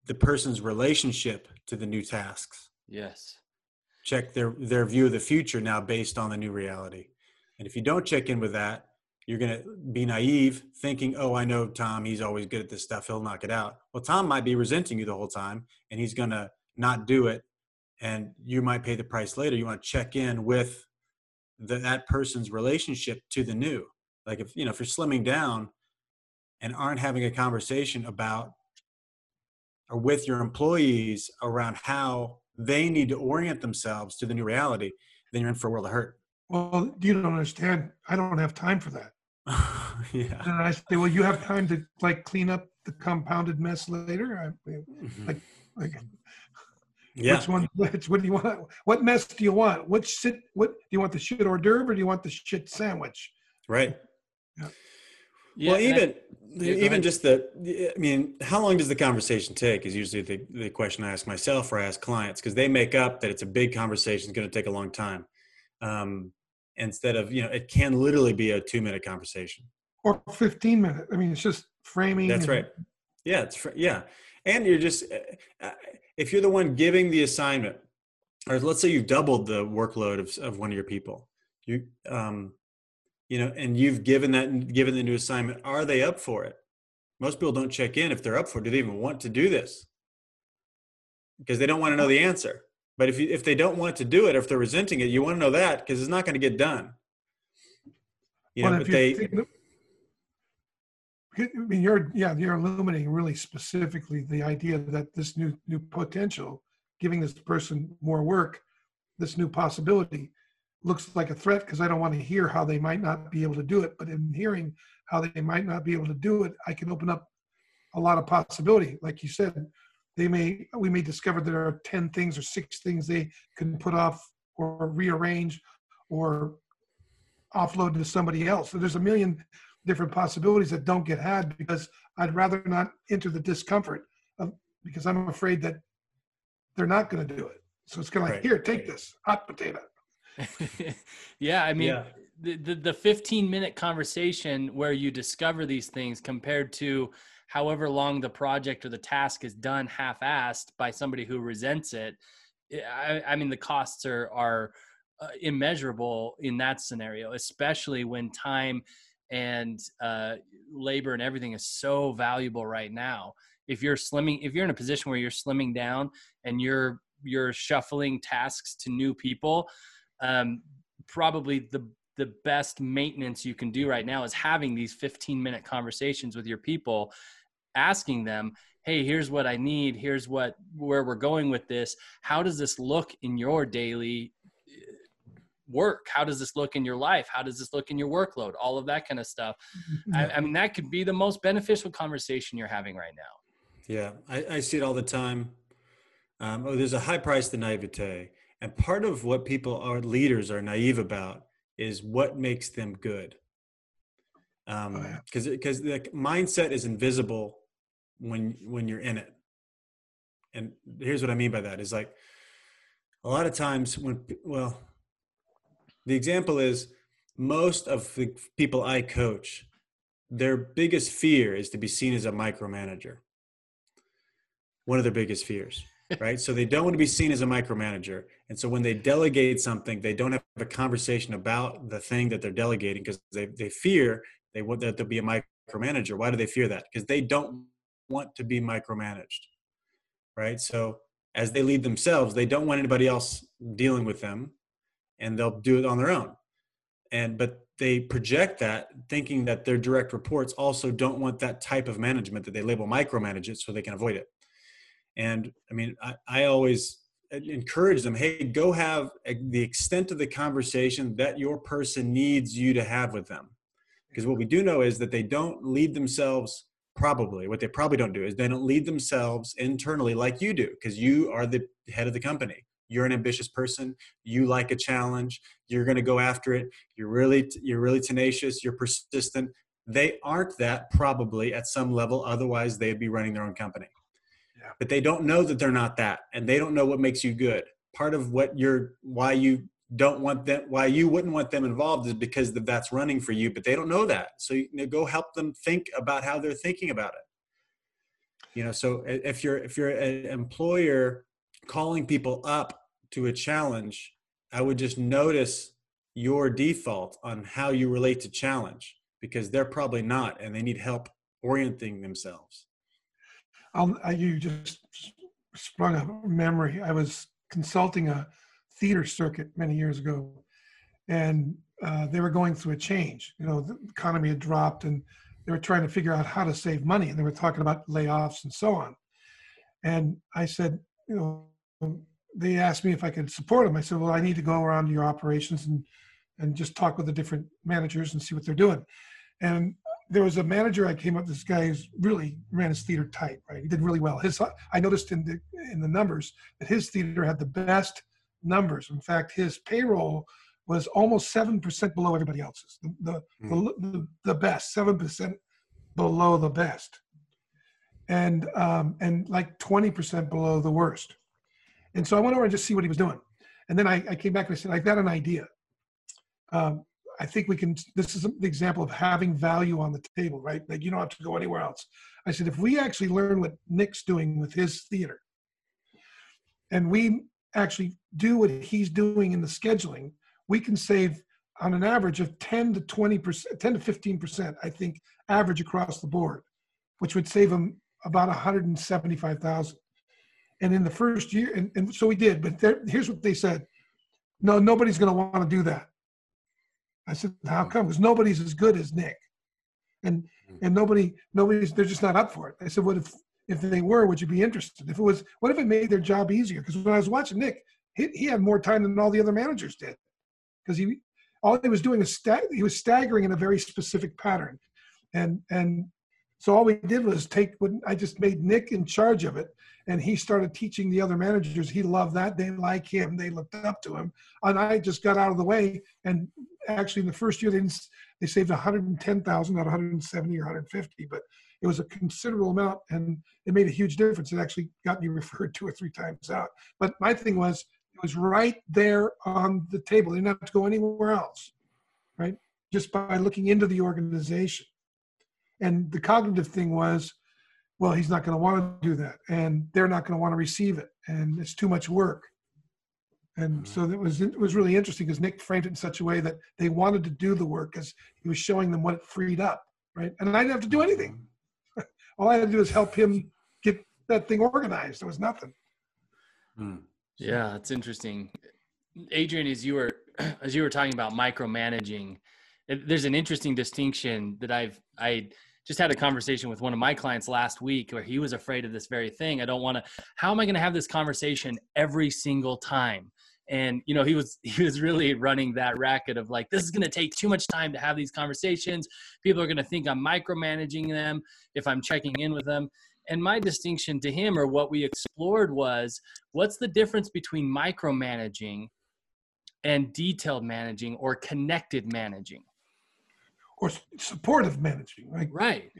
the person's relationship to the new tasks yes check their their view of the future now based on the new reality and if you don't check in with that you're going to be naive thinking, oh, I know Tom, he's always good at this stuff. He'll knock it out. Well, Tom might be resenting you the whole time and he's going to not do it. And you might pay the price later. You want to check in with the, that person's relationship to the new. Like if, you know, if you're slimming down and aren't having a conversation about or with your employees around how they need to orient themselves to the new reality, then you're in for a world of hurt. Well, you don't understand. I don't have time for that. *laughs* yeah. And I say, well, you have time to like clean up the compounded mess later. I, Mhm. like, like yeah. which one? *laughs* Which, what do you want? What mess do you want? Which shit? What do you want? The shit hors d'oeuvre or do you want the shit sandwich? Right. Yeah, well, and I- even Yeah, even just the, I mean, how long does the conversation take? Is usually the, the question I ask myself or I ask clients because they make up that it's a big conversation, it's going to take a long time. Um, instead of you know, it can literally be a two minute conversation. Or 15 minute. I mean, it's just framing. That's and- right. Yeah, it's fr- yeah, and you're just uh, uh, if you're the one giving the assignment, or let's say you've doubled the workload of of one of your people, you um, you know, and you've given that given the new assignment. Are they up for it? Most people don't check in if they're up for it. Do they even want to do this? Because they don't want to know the answer. But if you, if they don't want to do it, or if they're resenting it, you want to know that because it's not going to get done. You know, Well, but they I mean, you're yeah, you're illuminating really specifically the idea that this new new potential, giving this person more work, this new possibility, looks like a threat because I don't want to hear how they might not be able to do it. But in hearing how they might not be able to do it, I can open up a lot of possibility. Like you said, they may we may discover there are ten things or six things they can put off or rearrange or offload to somebody else. So there's a million different possibilities that don't get had because I'd rather not enter the discomfort of because I'm afraid that they're not going to do it. So it's kind of like, Right. here, take this hot potato. *laughs* yeah, I mean, Yeah. the, the the 15 minute conversation where you discover these things compared to however long the project or the task is done half-assed by somebody who resents it. I, I mean, the costs are are uh, immeasurable in that scenario, especially when time and uh, labor and everything is so valuable right now. If you're slimming, if you're in a position where you're slimming down and you're you're shuffling tasks to new people, um, probably the the best maintenance you can do right now is having these 15 minute conversations with your people asking them hey here's what i need here's what where we're going with this how does this look in your daily work how does this look in your life how does this look in your workload all of that kind of stuff *laughs* I, I mean that could be the most beneficial conversation you're having right now Yeah, I, I see it all the time. Um, oh, there's a high price to naivete, and part of what people are leaders are naive about is what makes them good. Um, Oh, yeah. because because the mindset is invisible when when you're in it. And here's what I mean by that is like a lot of times when well, the example is most of the people I coach, their biggest fear is to be seen as a micromanager. One of their biggest fears *laughs* right? So they don't want to be seen as a micromanager. And so when they delegate something they don't have a conversation about the thing that they're delegating because they, they fear they want that to be a micromanager. Why do they fear that? Because they don't want to be micromanaged right? So as they lead themselves they don't want anybody else dealing with them and they'll do it on their own and but they project that thinking that their direct reports also don't want that type of management that they label micromanage it so they can avoid it and I mean, I, I always encourage them, hey, go have a, the extent of the conversation that your person needs you to have with them. Because what we do know is that they don't lead themselves, probably, what they probably don't do is they don't lead themselves internally like you do, because you are the head of the company. You're an ambitious person. You like a challenge. You're going to go after it. You're really, you're really tenacious. You're persistent. They aren't that probably at some level. Otherwise, they'd be running their own company but they don't know that they're not that and they don't know what makes you good part of what you're why you don't want them why you wouldn't want them involved is because that's running for you but they don't know that so you know, go help them think about how they're thinking about it you know so if you're if you're an employer calling people up to a challenge i would just notice your default on how you relate to challenge because they're probably not and they need help orienting themselves I'll, you just sprung a memory. I was consulting a theater circuit many years ago, and uh, they were going through a change. You know, the economy had dropped, and they were trying to figure out how to save money, and they were talking about layoffs and so on. And I said, you know, they asked me if I could support them. I said, well, I need to go around to your operations and and just talk with the different managers and see what they're doing. And there was a manager I came up. This guy who's really ran his theater tight, right? He did really well. His I noticed in the in the numbers that his theater had the best numbers. In fact, his payroll was almost seven percent below everybody else's. The the, mm. the, the best seven percent below the best, and um, and like twenty percent below the worst. And so I went over and just see what he was doing. And then I, I came back and I said, I've got an idea. Um, I think we can, this is the example of having value on the table, right? Like you don't have to go anywhere else. I said, if we actually learn what Nick's doing with his theater and we actually do what he's doing in the scheduling, we can save on an average of 10 to 20%, 10 to 15%, I think, average across the board, which would save him about 175,000. And in the first year, and, and so we did, but there, here's what they said. No, nobody's going to want to do that. I said, how come? Because nobody's as good as Nick. And hmm. and nobody, nobody's, they're just not up for it. I said, what if if they were, would you be interested? If it was, what if it made their job easier? Because when I was watching Nick, he, he had more time than all the other managers did. Because he all he was doing is sta- he was staggering in a very specific pattern. And and so all we did was take when I just made Nick in charge of it and he started teaching the other managers. He loved that. They like him. They looked up to him. And I just got out of the way. And actually, in the first year, they, they saved 110,000, not 170 or 150, but it was a considerable amount, and it made a huge difference. It actually got me *laughs* referred two or three times out. But my thing was, it was right there on the table. They didn't have to go anywhere else, right? Just by looking into the organization. And the cognitive thing was, well, he's not going to want to do that, and they're not going to want to receive it, and it's too much work. And mm-hmm. so it was it was really interesting because Nick framed it in such a way that they wanted to do the work because he was showing them what it freed up, right? And I didn't have to do anything. *laughs* All I had to do was help him get that thing organized. There was nothing. Mm. Yeah, it's interesting. Adrian, as you were *clears throat* as you were talking about micromanaging, there's an interesting distinction that I've I just had a conversation with one of my clients last week where he was afraid of this very thing. I don't want to, how am I going to have this conversation every single time? And, you know, he was, *laughs* he was really running that racket of like, this is going to take too much time to have these conversations. People are going to think I'm micromanaging them if I'm checking in with them. And my distinction to him or what we explored was what's the difference between micromanaging and detailed managing or connected managing? Or supportive managing, right? Right.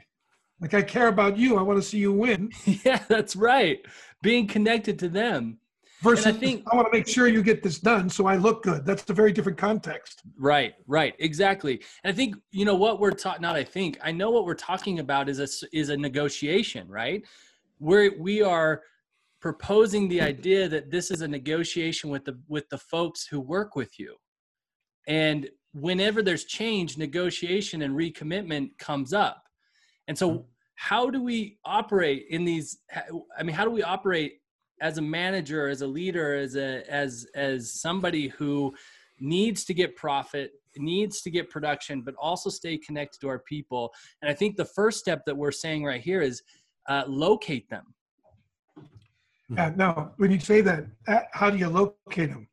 Like I care about you. I want to see you win. *laughs* yeah, that's right. Being connected to them. Versus, and I think I want to make sure you get this done, so I look good. That's a very different context. Right, right, exactly. And I think you know what we're taught. Not I think I know what we're talking about is a is a negotiation, right? Where we are proposing the idea that this is a negotiation with the with the folks who work with you, and whenever there's change, negotiation and recommitment comes up. And so, how do we operate in these? I mean, how do we operate as a manager, as a leader, as a as as somebody who needs to get profit, needs to get production, but also stay connected to our people? And I think the first step that we're saying right here is uh, locate them. Yeah, now, when you say that, uh, how do you locate them?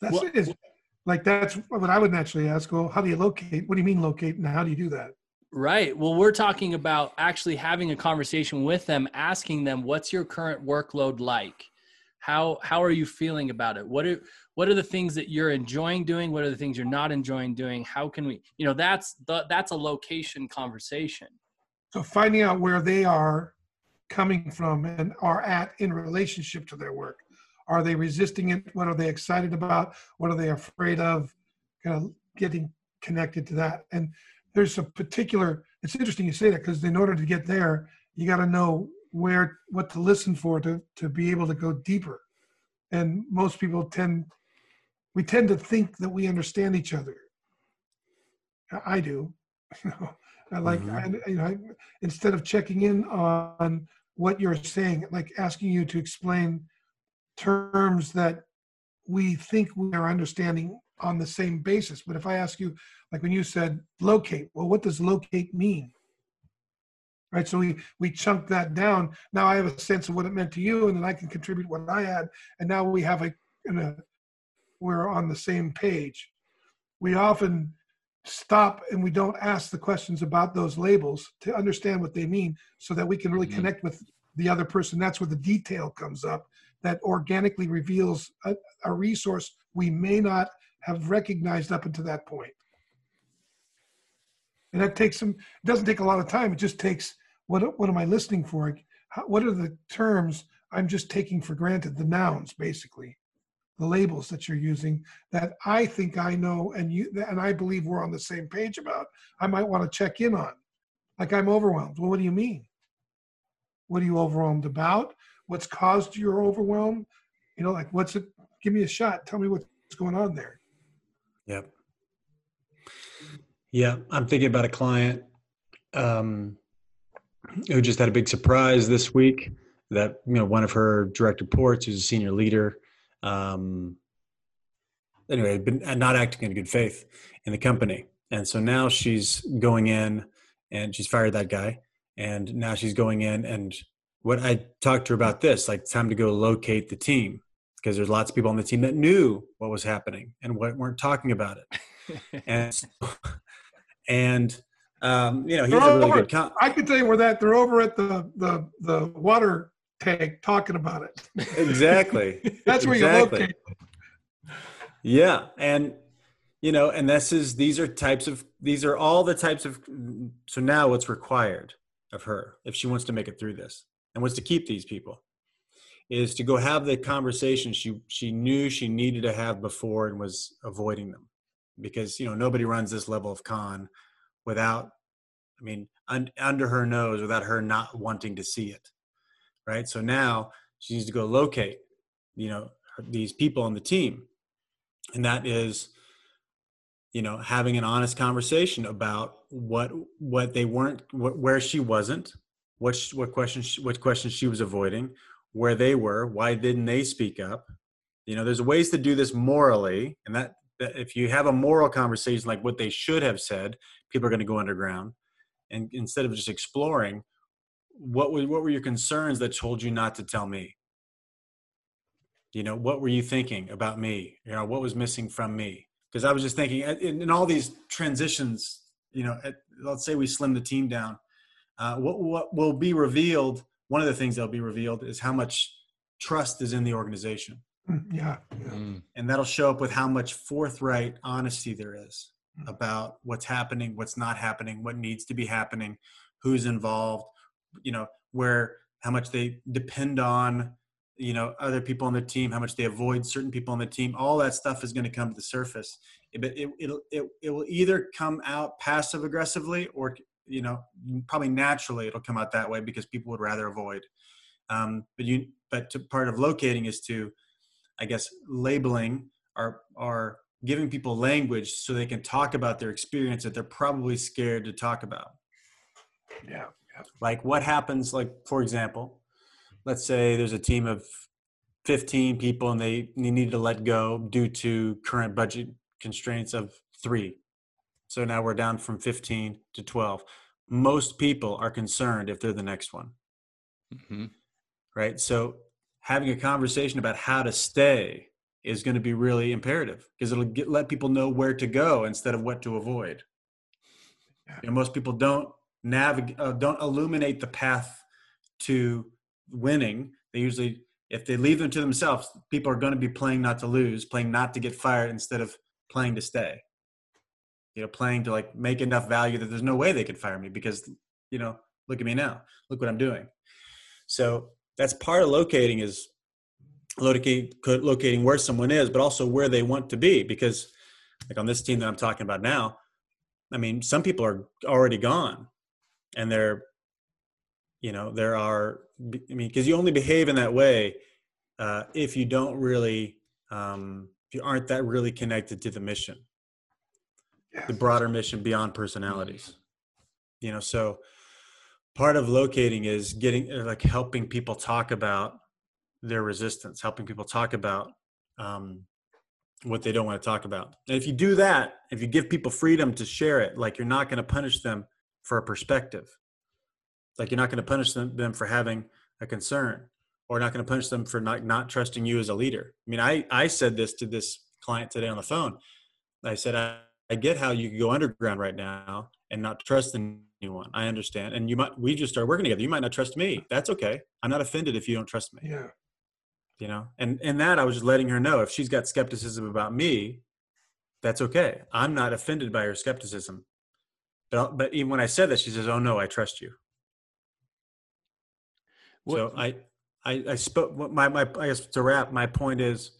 That's well, is like that's what I would naturally ask. Well, how do you locate? What do you mean locate, and how do you do that? Right. Well, we're talking about actually having a conversation with them, asking them, "What's your current workload like? How how are you feeling about it? What are what are the things that you're enjoying doing? What are the things you're not enjoying doing? How can we? You know, that's the, that's a location conversation. So finding out where they are coming from and are at in relationship to their work. Are they resisting it? What are they excited about? What are they afraid of? Kind of getting connected to that. And there's a particular, it's interesting you say that because in order to get there, you got to know where, what to listen for to, to be able to go deeper. And most people tend, we tend to think that we understand each other. I do. *laughs* I like, mm-hmm. I, you know, I, instead of checking in on what you're saying, like asking you to explain terms that we think we are understanding on the same basis. But if I ask you, like when you said locate, well, what does locate mean? right? So we we chunk that down. Now I have a sense of what it meant to you, and then I can contribute what I had, and now we have a, a we're on the same page. We often stop and we don't ask the questions about those labels to understand what they mean, so that we can really mm-hmm. connect with the other person. That's where the detail comes up that organically reveals a, a resource we may not have recognized up until that point. And that takes some, it doesn't take a lot of time. It just takes what what am I listening for? How, what are the terms I'm just taking for granted? The nouns, basically, the labels that you're using that I think I know and you and I believe we're on the same page about. I might want to check in on. Like I'm overwhelmed. Well, what do you mean? What are you overwhelmed about? What's caused your overwhelm? You know, like what's it? Give me a shot. Tell me what's going on there. Yep. Yeah, I'm thinking about a client um, who just had a big surprise this week that you know one of her direct reports who's a senior leader um, anyway been not acting in good faith in the company and so now she's going in and she's fired that guy and now she's going in and what i talked to her about this like time to go locate the team because there's lots of people on the team that knew what was happening and what weren't talking about it *laughs* and and um, you know, he's a really over, good. Com- I can tell you where that they're over at the the the water tank talking about it. Exactly. *laughs* That's where exactly. you locate. Yeah, and you know, and this is these are types of these are all the types of. So now, what's required of her if she wants to make it through this and wants to keep these people is to go have the conversation she she knew she needed to have before and was avoiding them. Because you know nobody runs this level of con without i mean un, under her nose without her not wanting to see it right? So now she needs to go locate you know these people on the team. And that is you know having an honest conversation about what what they weren't what, where she wasn't what what questions what questions she was avoiding where they were why didn't they speak up you know there's ways to do this morally and that that if you have a moral conversation like what they should have said, people are going to go underground. And instead of just exploring, what were, what were your concerns that told you not to tell me? You know, what were you thinking about me? You know, what was missing from me? Because I was just thinking in, in, all these transitions, you know, at, let's say we slim the team down, uh, what, what will be revealed, one of the things that'll be revealed is how much trust is in the organization. Mm, yeah, yeah. Mm. And that'll show up with how much forthright honesty there is mm. about what's happening, what's not happening, what needs to be happening, who's involved, you know, where how much they depend on, you know, other people on the team, how much they avoid certain people on the team. All that stuff is going to come to the surface. But it, it, it, it will either come out passive aggressively or, you know, probably naturally it'll come out that way because people would rather avoid. Um, but you, but to, part of locating is to I guess, labeling are are giving people language so they can talk about their experience that they're probably scared to talk about. Yeah. yeah. Like what happens, like for example, let's say there's a team of 15 people and they, they need to let go due to current budget constraints of three. So now we're down from 15 to 12. Most people are concerned if they're the next one. Mm-hmm. Right. So having a conversation about how to stay is going to be really imperative because it'll get, let people know where to go instead of what to avoid. Yeah. You know, most people don't navigate, uh, don't illuminate the path to winning. They usually, if they leave them to themselves, people are going to be playing not to lose, playing not to get fired instead of playing to stay. You know, playing to like make enough value that there's no way they could fire me because, you know, look at me now, look what I'm doing. So that's part of locating is locating locating where someone is, but also where they want to be. Because like on this team that I'm talking about now, I mean, some people are already gone, and they're, you know, there are. I mean, because you only behave in that way uh, if you don't really, um, if you aren't that really connected to the mission, the broader mission beyond personalities. You know, so part of locating is getting uh, like helping people talk about their resistance helping people talk about um, what they don't want to talk about. And if you do that if you give people freedom to share it like you're not going to punish them for a perspective. Like you're not going to punish them, them for having a concern or not going to punish them for not, not trusting you as a leader. I mean i i said this to this client today on the phone. I said i, I get how you can go underground right now and not trust anyone. I understand. And you might we just start working together. You might not trust me. That's okay. I'm not offended if you don't trust me. Yeah. you know? And and that i was just letting her know if she's got skepticism about me that's okay. I'm not offended by her skepticism. But but even when i said that she says oh no i trust you. What- so i i i spoke my my i guess to wrap my point is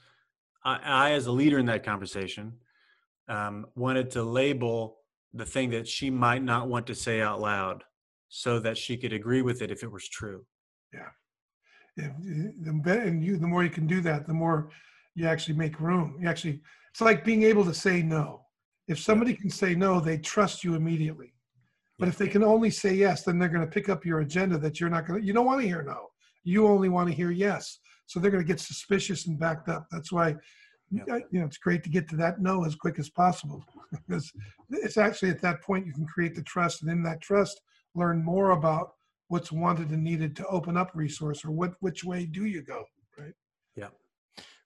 i i as a leader in that conversation um wanted to label the thing that she might not want to say out loud so that she could agree with it if it was true. Yeah, the and you the more you can do that the more you actually make room. You actually it's like being able to say no. If somebody can say no they trust you immediately. But if they can only say yes then they're going to pick up your agenda that you're not going to you don't want to hear no. You only want to hear yes. So they're going to get suspicious and backed up. That's why Yeah. you know it's great to get to that no as quick as possible *laughs* because it's actually at that point you can create the trust and in that trust learn more about what's wanted and needed to open up resource or what which way do you go right Yeah.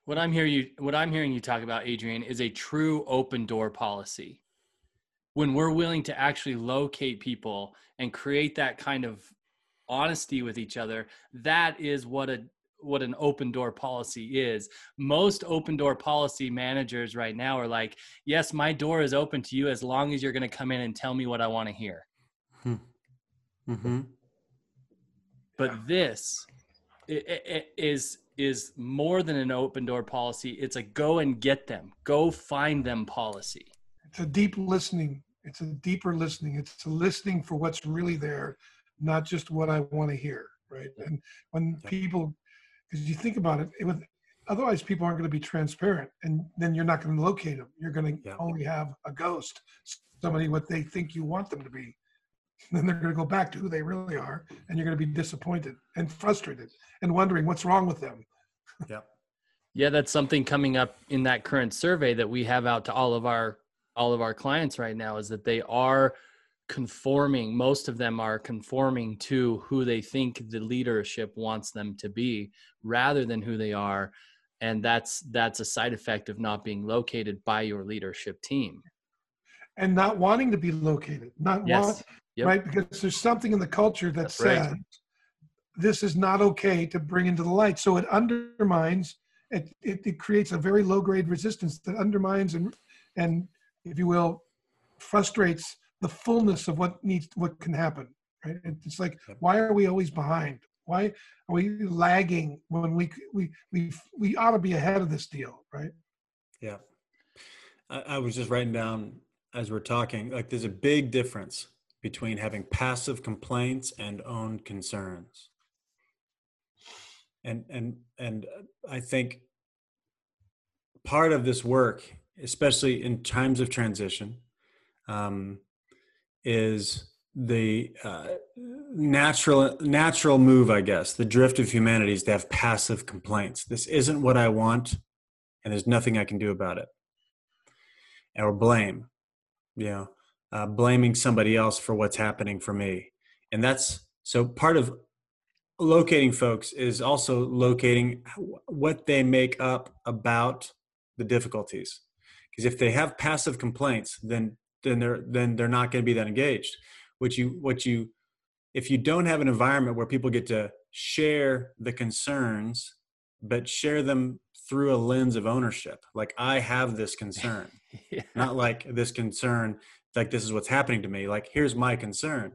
What I'm hearing you what I'm hearing you talk about, Adrian, is a true open door policy. When we're willing to actually locate people and create that kind of honesty with each other, that is what a what an open door policy is. Most open door policy managers right now are like, "Yes, my door is open to you as long as you're going to come in and tell me what I want to hear." mm-hmm. but this i- i- i- is is more than an open door policy. It's a go and get them. Go find them policy. It's a deep listening it's a deeper listening. It's a listening for what's really there not just what i want to hear right? And when people because you think about it, it with otherwise people aren't going to be transparent and then you're not going to locate them you're going to Yeah. only have a ghost somebody what they think you want them to be. Then they're going to go back to who they really are and you're going to be disappointed and frustrated and wondering what's wrong with them. *laughs* Yeah yeah that's something coming up in that current survey that we have out to all of our all of our clients right now is that they are conforming most of them are conforming to who they think the leadership wants them to be rather than who they are and that's that's a side effect of not being located by your leadership team and not wanting to be located not yes want, Yep. right? Because there's something in the culture that That's right. says this is not okay to bring into the light. So it undermines, it, it, it creates a very low grade resistance that undermines and, and if you will, frustrates the fullness of what needs, what can happen, right? It's like, why are we always behind? Why are we lagging when we, we, we, we ought to be ahead of this deal, right? Yeah. I, I was just writing down as we're talking, like there's a big difference between having passive complaints and own concerns. And and and I think part of this work, especially in times of transition, um, is the uh, natural natural move, I guess, the drift of humanity is to have passive complaints. This isn't what I want, and there's nothing I can do about it. Or blame, you know, uh, blaming somebody else for what's happening for me, and that's so part of locating folks is also locating what they make up about the difficulties. Because if they have passive complaints, then then they're then they're not going to be that engaged. What you what you if you don't have an environment where people get to share the concerns, but share them through a lens of ownership, like I have this concern, *laughs* yeah. not like this concern, like this is what's happening to me. Like here's my concern,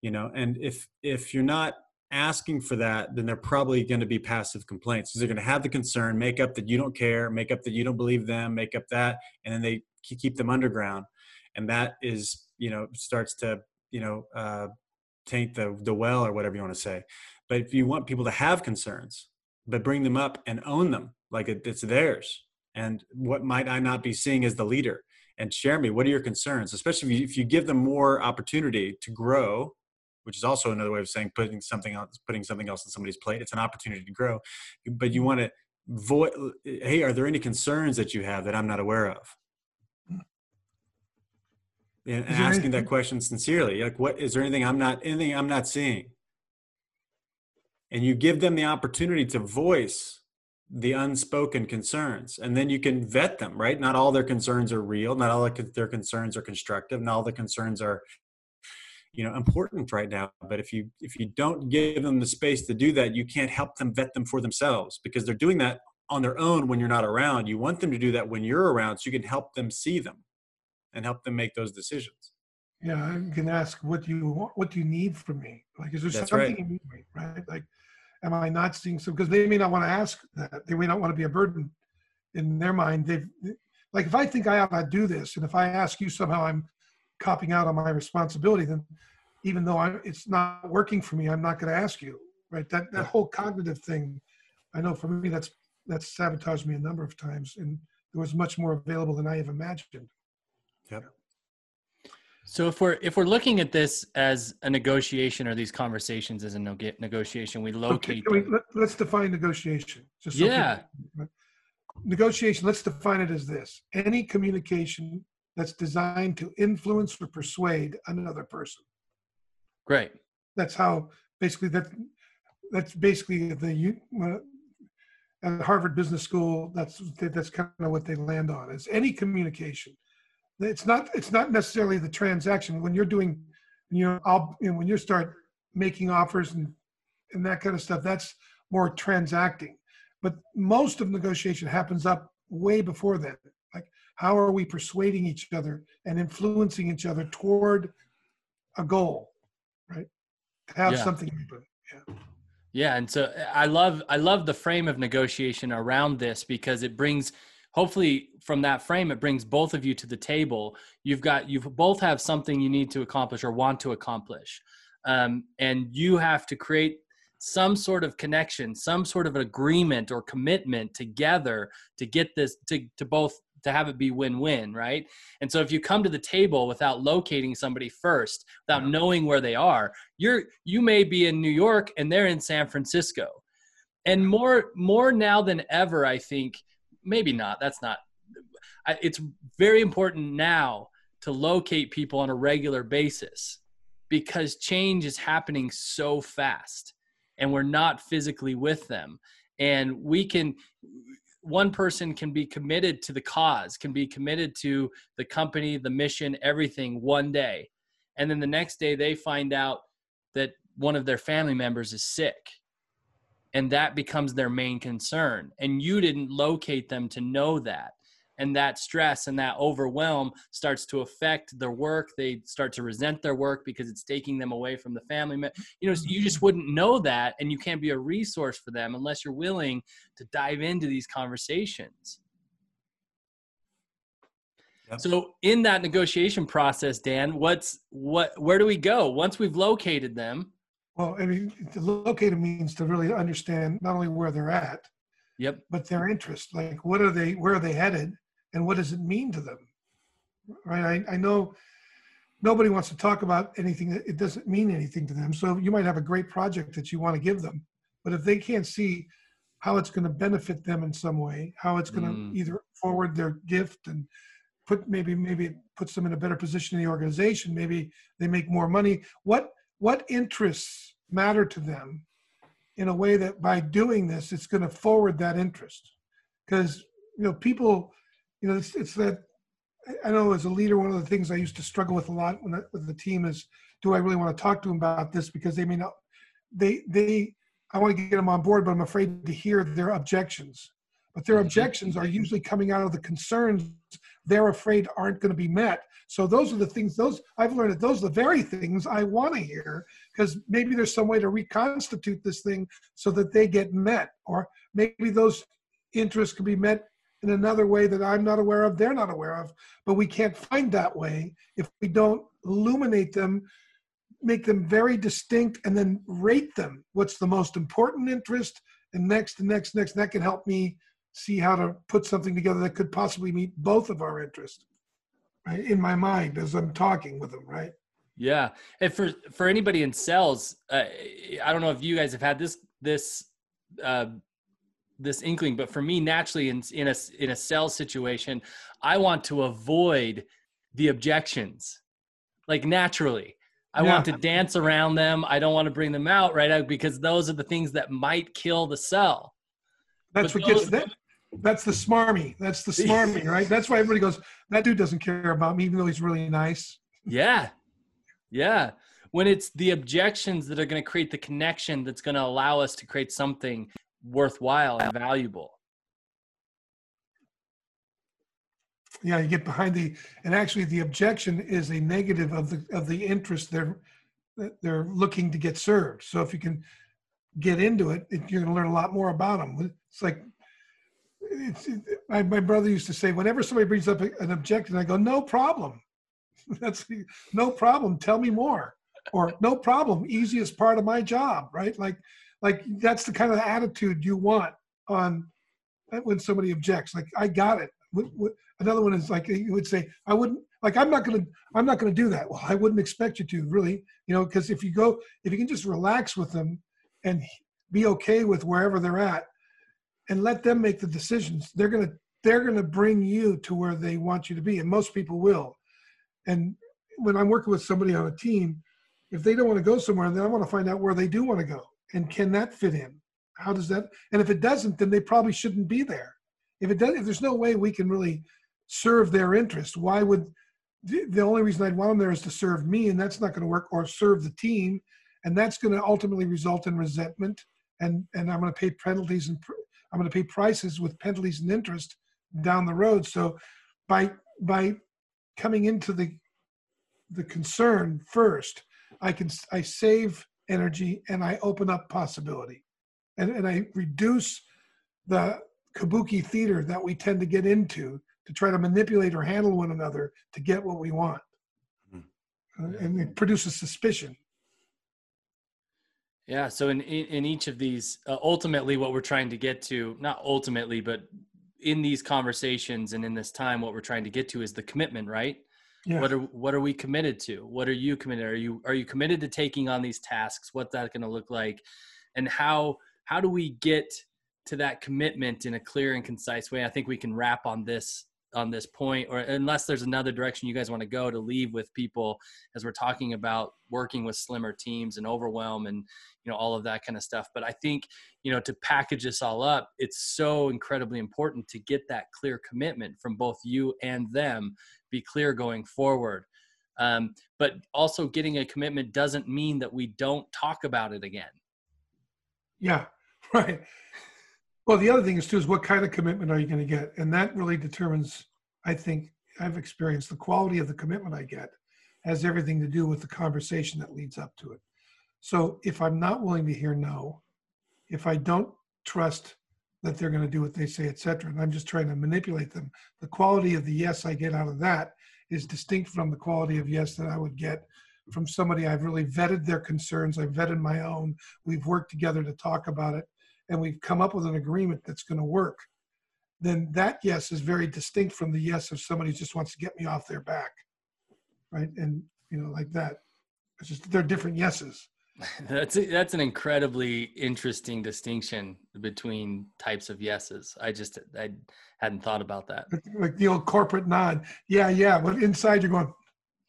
you know. And if if you're not asking for that, then they're probably going to be passive complaints. Because they're going to have the concern, make up that you don't care, make up that you don't believe them, make up that, and then they keep them underground, and that is, you know, starts to, you know, uh, taint the the well or whatever you want to say. But if you want people to have concerns, but bring them up and own them like it, it's theirs, and what might I not be seeing as the leader, and share me. What are your concerns, especially if you, if you give them more opportunity to grow which is also another way of saying putting something else putting something else on somebody's plate. It's an opportunity to grow. But you want to voice hey are there any concerns that you have that i'm not aware of and, and asking that question sincerely like what is there anything i'm not anything i'm not seeing? And you give them the opportunity to voice the unspoken concerns and then you can vet them right? Not all their concerns are real not all their concerns are constructive not all the concerns are you know important right now. But if you if you don't give them the space to do that you can't help them vet them for themselves because they're doing that on their own when you're not around. You want them to do that when you're around so you can help them see them and help them make those decisions yeah you can ask what do you want what do you need from me like is there That's something right. you need me right like am i not seeing some because they may not want to ask that they may not want to be a burden in their mind they've like if i think i ought to do this and if i ask you somehow i'm copping out on my responsibility, then even though I, it's not working for me, I'm not going to ask you. Right? That that whole cognitive thing, I know for me that's that's sabotaged me a number of times, and there was much more available than I have imagined. Yep. So if we're if we're looking at this as a negotiation or these conversations as a negotiation, we locate. Okay, we, let, us define negotiation. Just so yeah. People, negotiation. Let's define it as this: any communication that's designed to influence or persuade another person. Great. That's how basically that that's basically the uh, at Harvard Business School. That's that's kind of what they land on. Is any communication. It's not it's not necessarily the transaction when you're doing, you know, I'll you know, when you start making offers and and that kind of stuff. That's more transacting. But most of negotiation happens up way before then Like how are we persuading each other and influencing each other toward a goal right to have yeah. something yeah yeah and so i love i love the frame of negotiation around this because it brings hopefully from that frame it brings both of you to the table you've got you both have something you need to accomplish or want to accomplish um, and you have to create some sort of connection some sort of agreement or commitment together to get this to, to both to have it be win-win, right? And so if you come to the table without locating somebody first, without knowing where they are, you're you may be in New York and they're in San Francisco. And more more now than ever, I think, maybe not. That's not it's very important now to locate people on a regular basis because change is happening so fast and we're not physically with them and we can one person can be committed to the cause, can be committed to the company, the mission, everything one day. And then the next day they find out that one of their family members is sick. And that becomes their main concern. And you didn't locate them to know that and that stress and that overwhelm starts to affect their work they start to resent their work because it's taking them away from the family you know you just wouldn't know that and you can't be a resource for them unless you're willing to dive into these conversations yep. so in that negotiation process dan what's what where do we go once we've located them well i mean to locate them means to really understand not only where they're at yep. but their interest. Like what are they where are they headed and what does it mean to them? Right? I, I know nobody wants to talk about anything that it doesn't mean anything to them. So you might have a great project that you want to give them but if they can't see how it's going to benefit them in some way how it's going mm. to either forward their gift and put maybe maybe it puts them in a better position in the organization maybe they make more money what what interests matter to them in a way that by doing this it's going to forward that interest because you know people you know, it's, it's that I know as a leader, one of the things I used to struggle with a lot when I, with the team is, do I really want to talk to them about this? Because they may not, they, they, I want to get them on board, but I'm afraid to hear their objections. But their objections are usually coming out of the concerns they're afraid aren't going to be met. So those are the things, those I've learned that those are the very things I want to hear because maybe there's some way to reconstitute this thing so that they get met. Or maybe those interests can be met in another way that I'm not aware of, they're not aware of. But we can't find that way if we don't illuminate them, make them very distinct, and then rate them. What's the most important interest? And next, and next, next. And that can help me see how to put something together that could possibly meet both of our interests, right? In my mind as I'm talking with them, right? Yeah, and for for anybody in sales, uh, I don't know if you guys have had this this uh, this inkling but for me naturally in, in a in a sales situation i want to avoid the objections like naturally. I Yeah. want to dance around them. I don't want to bring them out right out because those are the things that might kill the cell. That's But what gets those- that. That's the smarmy. That's the *laughs* smarmy, right? That's why everybody goes. That dude doesn't care about me, even though he's really nice. Yeah. Yeah. When it's the objections that are going to create the connection that's going to allow us to create something worthwhile and valuable. Yeah, you get behind the, and actually, the objection is a negative of the of the interest they're they're looking to get served. So if you can get into it, it you're going to learn a lot more about them. It's like it's *laughs* it, my, my brother used to say, whenever somebody brings up an objection, I go, no problem. *laughs* That's no problem. Tell me more, or no problem. Easiest part of my job, right? Like, like that's the kind of attitude you want on uh, when somebody objects. Like, I got it. Another one is like you would say, I wouldn't like. I'm not gonna. I'm not gonna do that. Well, I wouldn't expect you to, really. You know, because if you go, if you can just relax with them and be okay with wherever they're at, and let them make the decisions, they're gonna they're gonna bring you to where they want you to be, and most people will. And when I'm working with somebody on a team, if they don't want to go somewhere, then I want to find out where they do want to go, and can that fit in? How does that? And if it doesn't, then they probably shouldn't be there. If it does, if there's no way we can really serve their interest, why would the, only reason I'd want them there is to serve me, and that's not going to work, or serve the team, and that's going to ultimately result in resentment, and and I'm going to pay penalties and I'm going to pay prices with penalties and interest down the road. So by by coming into the the concern first, I can I save energy and I open up possibility, and and I reduce the kabuki theater that we tend to get into to try to manipulate or handle one another to get what we want, Mhm. Uh, and it produces suspicion. Yeah. So in in, each of these, uh, ultimately, what we're trying to get to, not ultimately, but in these conversations and in this time, what we're trying to get to is the commitment, right? Yeah. What are what are we committed to? What are you committed? Are you are you committed to taking on these tasks? What's that going to look like? And how how do we get to that commitment in a clear and concise way? I think we can wrap on this on this point, or unless there's another direction you guys want to go to leave with people as we're talking about working with slimmer teams and overwhelm and you know all of that kind of stuff. But I think you know to package this all up, it's so incredibly important to get that clear commitment from both you and them be clear going forward. Um, but also, getting a commitment doesn't mean that we don't talk about it again. Yeah, *laughs* right. Well, the other thing is too is what kind of commitment are you going to get, and that really determines. I think I've experienced the quality of the commitment I get has everything to do with the conversation that leads up to it. So if I'm not willing to hear no, if I don't trust that they're going to do what they say, etc., and I'm just trying to manipulate them, the quality of the yes I get out of that is distinct from the quality of yes that I would get from somebody I've really vetted their concerns, I've vetted my own, we've worked together to talk about it, and we've come up with an agreement that's going to work. Then that yes is very distinct from the yes of somebody who just wants to get me off their back, right? And you know, like that. It's just they're different yeses. *laughs* that's a, that's an incredibly interesting distinction between types of yeses. I just I hadn't thought about that. Like the old corporate nod. Yeah, yeah. But inside you're going, *laughs*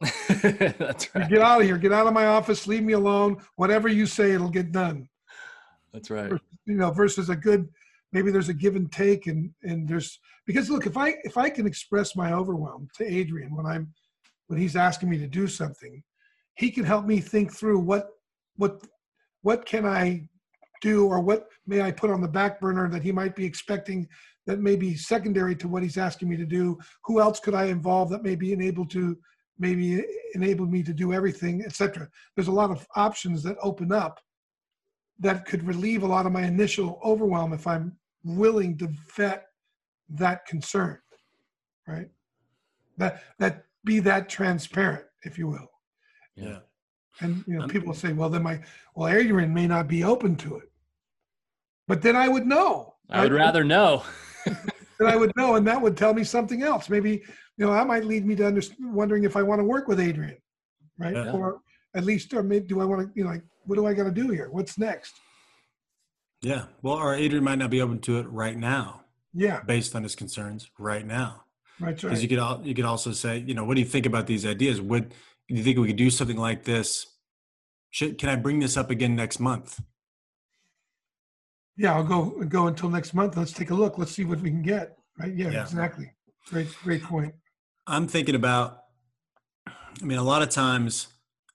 that's right. get out of here, get out of my office, leave me alone. Whatever you say, it'll get done. That's right. you know versus a good maybe there's a give and take and and there's because look if i if i can express my overwhelm to adrian when i'm when he's asking me to do something he can help me think through what what what can i do or what may i put on the back burner that he might be expecting that may be secondary to what he's asking me to do who else could i involve that may be enabled to maybe enable me to do everything etc there's a lot of options that open up that could relieve a lot of my initial overwhelm if I'm willing to vet that concern, right? That that be that transparent, if you will. Yeah. And you know, Um, people say, well, then my well, Adrian may not be open to it, but then I would know. I would right? rather *laughs* know. Then I would know, and that would tell me something else. Maybe you know that might lead me to under, wondering if I want to work with Adrian, right? Yeah. Or at least, or maybe do I want to? You know, like what do I got to do here? What's next? Yeah. Well, or Adrian might not be open to it right now, Yeah, based on his concerns right now. right. Because right. you could al- you could also say, you know, what do you think about these ideas? Would Do you think we could do something like this? Should, can I bring this up again next month? Yeah, I'll go go until next month. Let's take a look. Let's see what we can get. Right? Yeah, Yeah. exactly. Great, great point. I'm thinking about. I mean, a lot of times,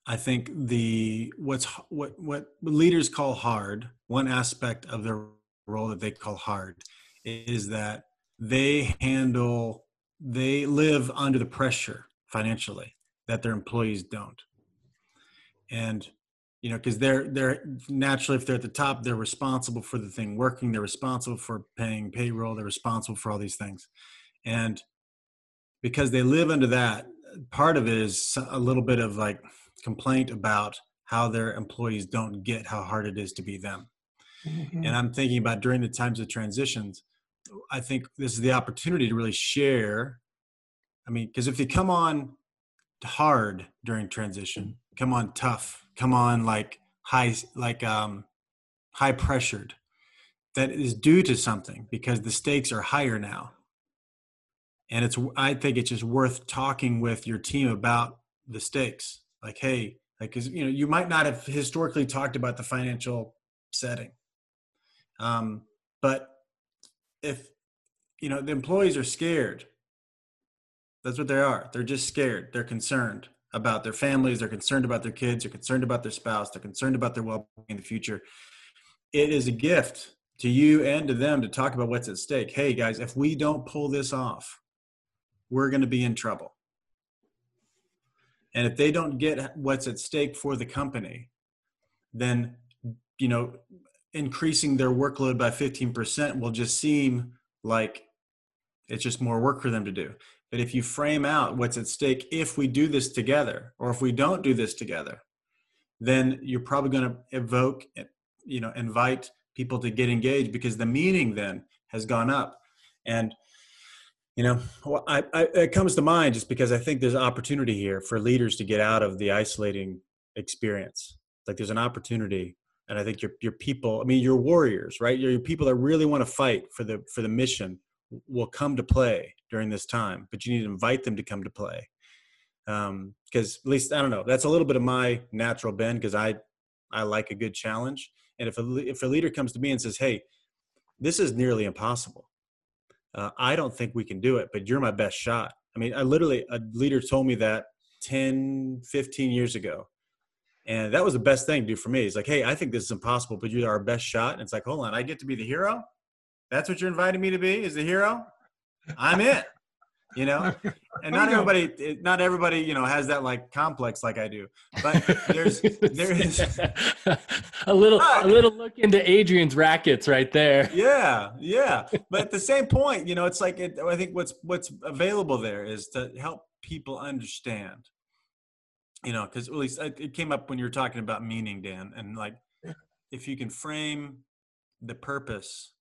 I think the what's what what leaders call hard. One aspect of their role that they call hard is that they handle they live under the pressure financially that their employees don't, and you know because they're they're naturally if they're at the top they're responsible for the thing working they're responsible for paying payroll they're responsible for all these things and because they live under that part of it is a little bit of like complaint about how their employees don't get how hard it is to be them. Mhm. and i'm thinking about during the times of transitions i think this is the opportunity to really share i mean because if you come on hard during transition come on tough come on like high like um high pressured that is due to something because the stakes are higher now. And it's i think it's just worth talking with your team about the stakes like hey like because you know you might not have historically talked about the financial setting. Um, but if you know the employees are scared that's what they are. They're just scared. They're concerned about their families. They're concerned about their kids. They're concerned about their spouse. They're concerned about their well-being in the future. It is a gift to you and to them to talk about what's at stake. Hey guys if we don't pull this off we're going to be in trouble and if they don't get what's at stake for the company then you know increasing their workload by 15% will just seem like it's just more work for them to do. But if you frame out what's at stake if we do this together or if we don't do this together then you're probably going to evoke you know invite people to get engaged because the meaning then has gone up. And you know well, I, I, it comes to mind just because i think there's opportunity here for leaders to get out of the isolating experience. Like there's an opportunity and i think your your people i mean your warriors right? Your, your people that really want to fight for the for the mission will come to play during this time but you need to invite them to come to play. Um because at least i don't know that's a little bit of my natural bend because i i like a good challenge. And if a, if a leader comes to me and says hey this is nearly impossible uh, i don't think we can do it but you're my best shot i mean i literally a leader told me that 10 15 years ago and that was the best thing to do for me. He's like, hey, I think this is impossible, but you're our best shot. And it's like, hold on, I get to be the hero. That's what you're inviting me to be? Is the hero? I'm it. You know, *laughs* and not everybody not everybody, you know, has that like complex like I do. But there's, *laughs* there is, a little a little look into Adrian's rackets right there. *laughs* yeah, yeah. But at the same point, you know, it's like it, I think what's what's available there is to help people understand. You know, because at least it it came up when you were talking about meaning, Dan, and like if you can frame the purpose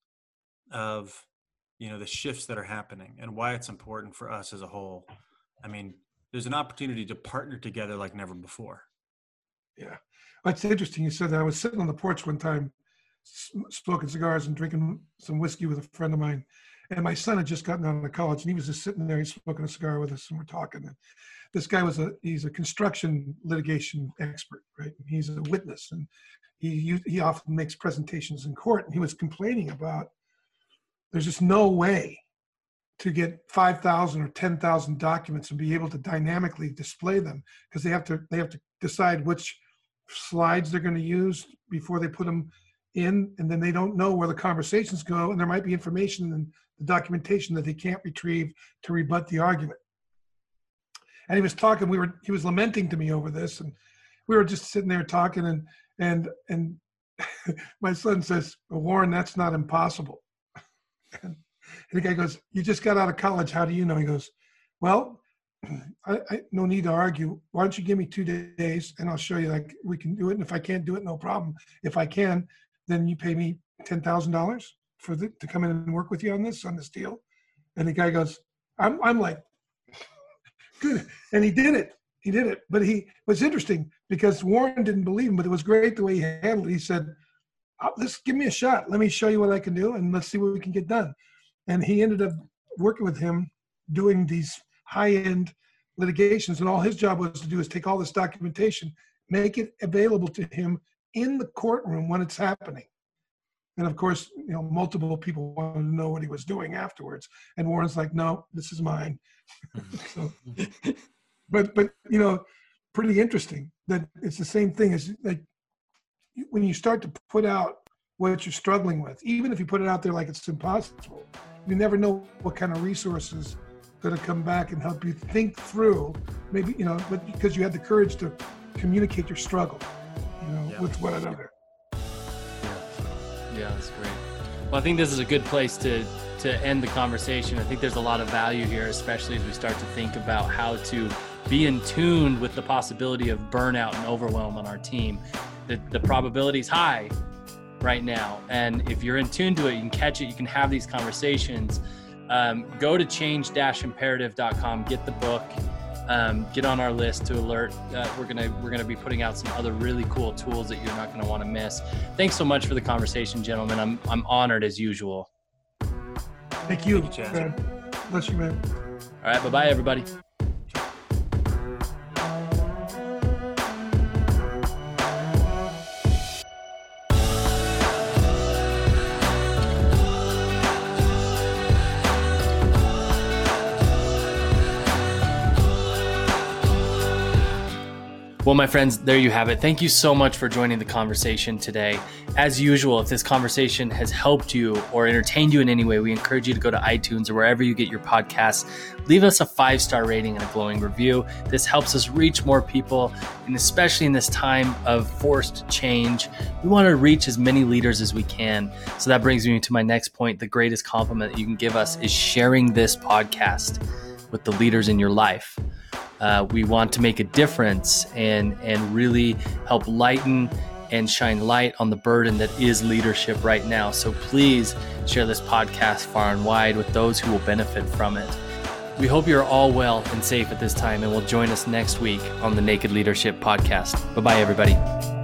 of you know the shifts that are happening and why it's important for us as a whole. I mean, there's an opportunity to partner together like never before. Yeah. It's interesting. You said that. I was sitting on the porch one time, smoking cigars and drinking some whiskey with a friend of mine. And my son had just gotten out of college, and he was just sitting there, he's smoking a cigar with us, and we're talking. And this guy was a he's a construction litigation expert, right? He's a witness, and he he often makes presentations in court. And he was complaining about there's just no way to get 5,000 or 10,000 documents and be able to dynamically display them because they have to they have to decide which slides they're going to use before they put them in and then they don't know where the conversations go and there might be information in the documentation that they can't retrieve to rebut the argument. And he was talking we were he was lamenting to me over this and we were just sitting there talking and and and *laughs* my son says well, warren that's not impossible and the guy goes you just got out of college how do you know he goes well I, I no need to argue. Why don't you give me two days and I'll show you like we can do it. And if I can't do it, no problem. If I can, then you pay me ten thousand dollars for the, to come in and work with you on this on this deal. And the guy goes, I'm I'm like, *laughs* good. And he did it. He did it. But he was interesting because Warren didn't believe him, but it was great the way he handled it. He said, "Uh, let's give me a shot. Let me show you what I can do and let's see what we can get done. And he ended up working with him doing these high-end litigations, and all his job was to do is take all this documentation, make it available to him in the courtroom when it's happening. And of course, you know, multiple people wanted to know what he was doing afterwards. And Warren's like, no, this is mine. Mm-hmm. *laughs* so, but, but, you know, pretty interesting that it's the same thing as like when you start to put out what you're struggling with, even if you put it out there like it's impossible, you never know what kind of resources going to come back and help you think through maybe, you know, but because you had the courage to communicate your struggle, you know, yeah. with one another. Yeah, that's great. Well, I think this is a good place to to end the conversation. I think there's a lot of value here, especially as we start to think about how to be in tune with the possibility of burnout and overwhelm on our team. The, the probability is high right now. And if you're in tune to it, you can catch it, you can have these conversations. Um, go to change-imperative.com, get the book um, get on our list to alert. Uh, we're gonna we're gonna be putting out some other really cool tools that you're not gonna want to miss. Thanks so much for the conversation, gentlemen. I'm I'm honored as usual. Thank you. Thank you Bless you, man. All right. Bye bye, everybody. Well, my friends, there you have it. Thank you so much for joining the conversation today. As usual, if this conversation has helped you or entertained you in any way, we encourage you to go to iTunes or wherever you get your podcasts. Leave us a five star rating and a glowing review. This helps us reach more people. And especially in this time of forced change, we want to reach as many leaders as we can. So that brings me to my next point. The greatest compliment that you can give us is sharing this podcast with the leaders in your life. Uh, we want to make a difference and and really help lighten and shine light on the burden that is leadership right now. So please share this podcast far and wide with those who will benefit from it. We hope you're all well and safe at this time, and will join us next week on the Naked Leadership Podcast. Bye bye, everybody.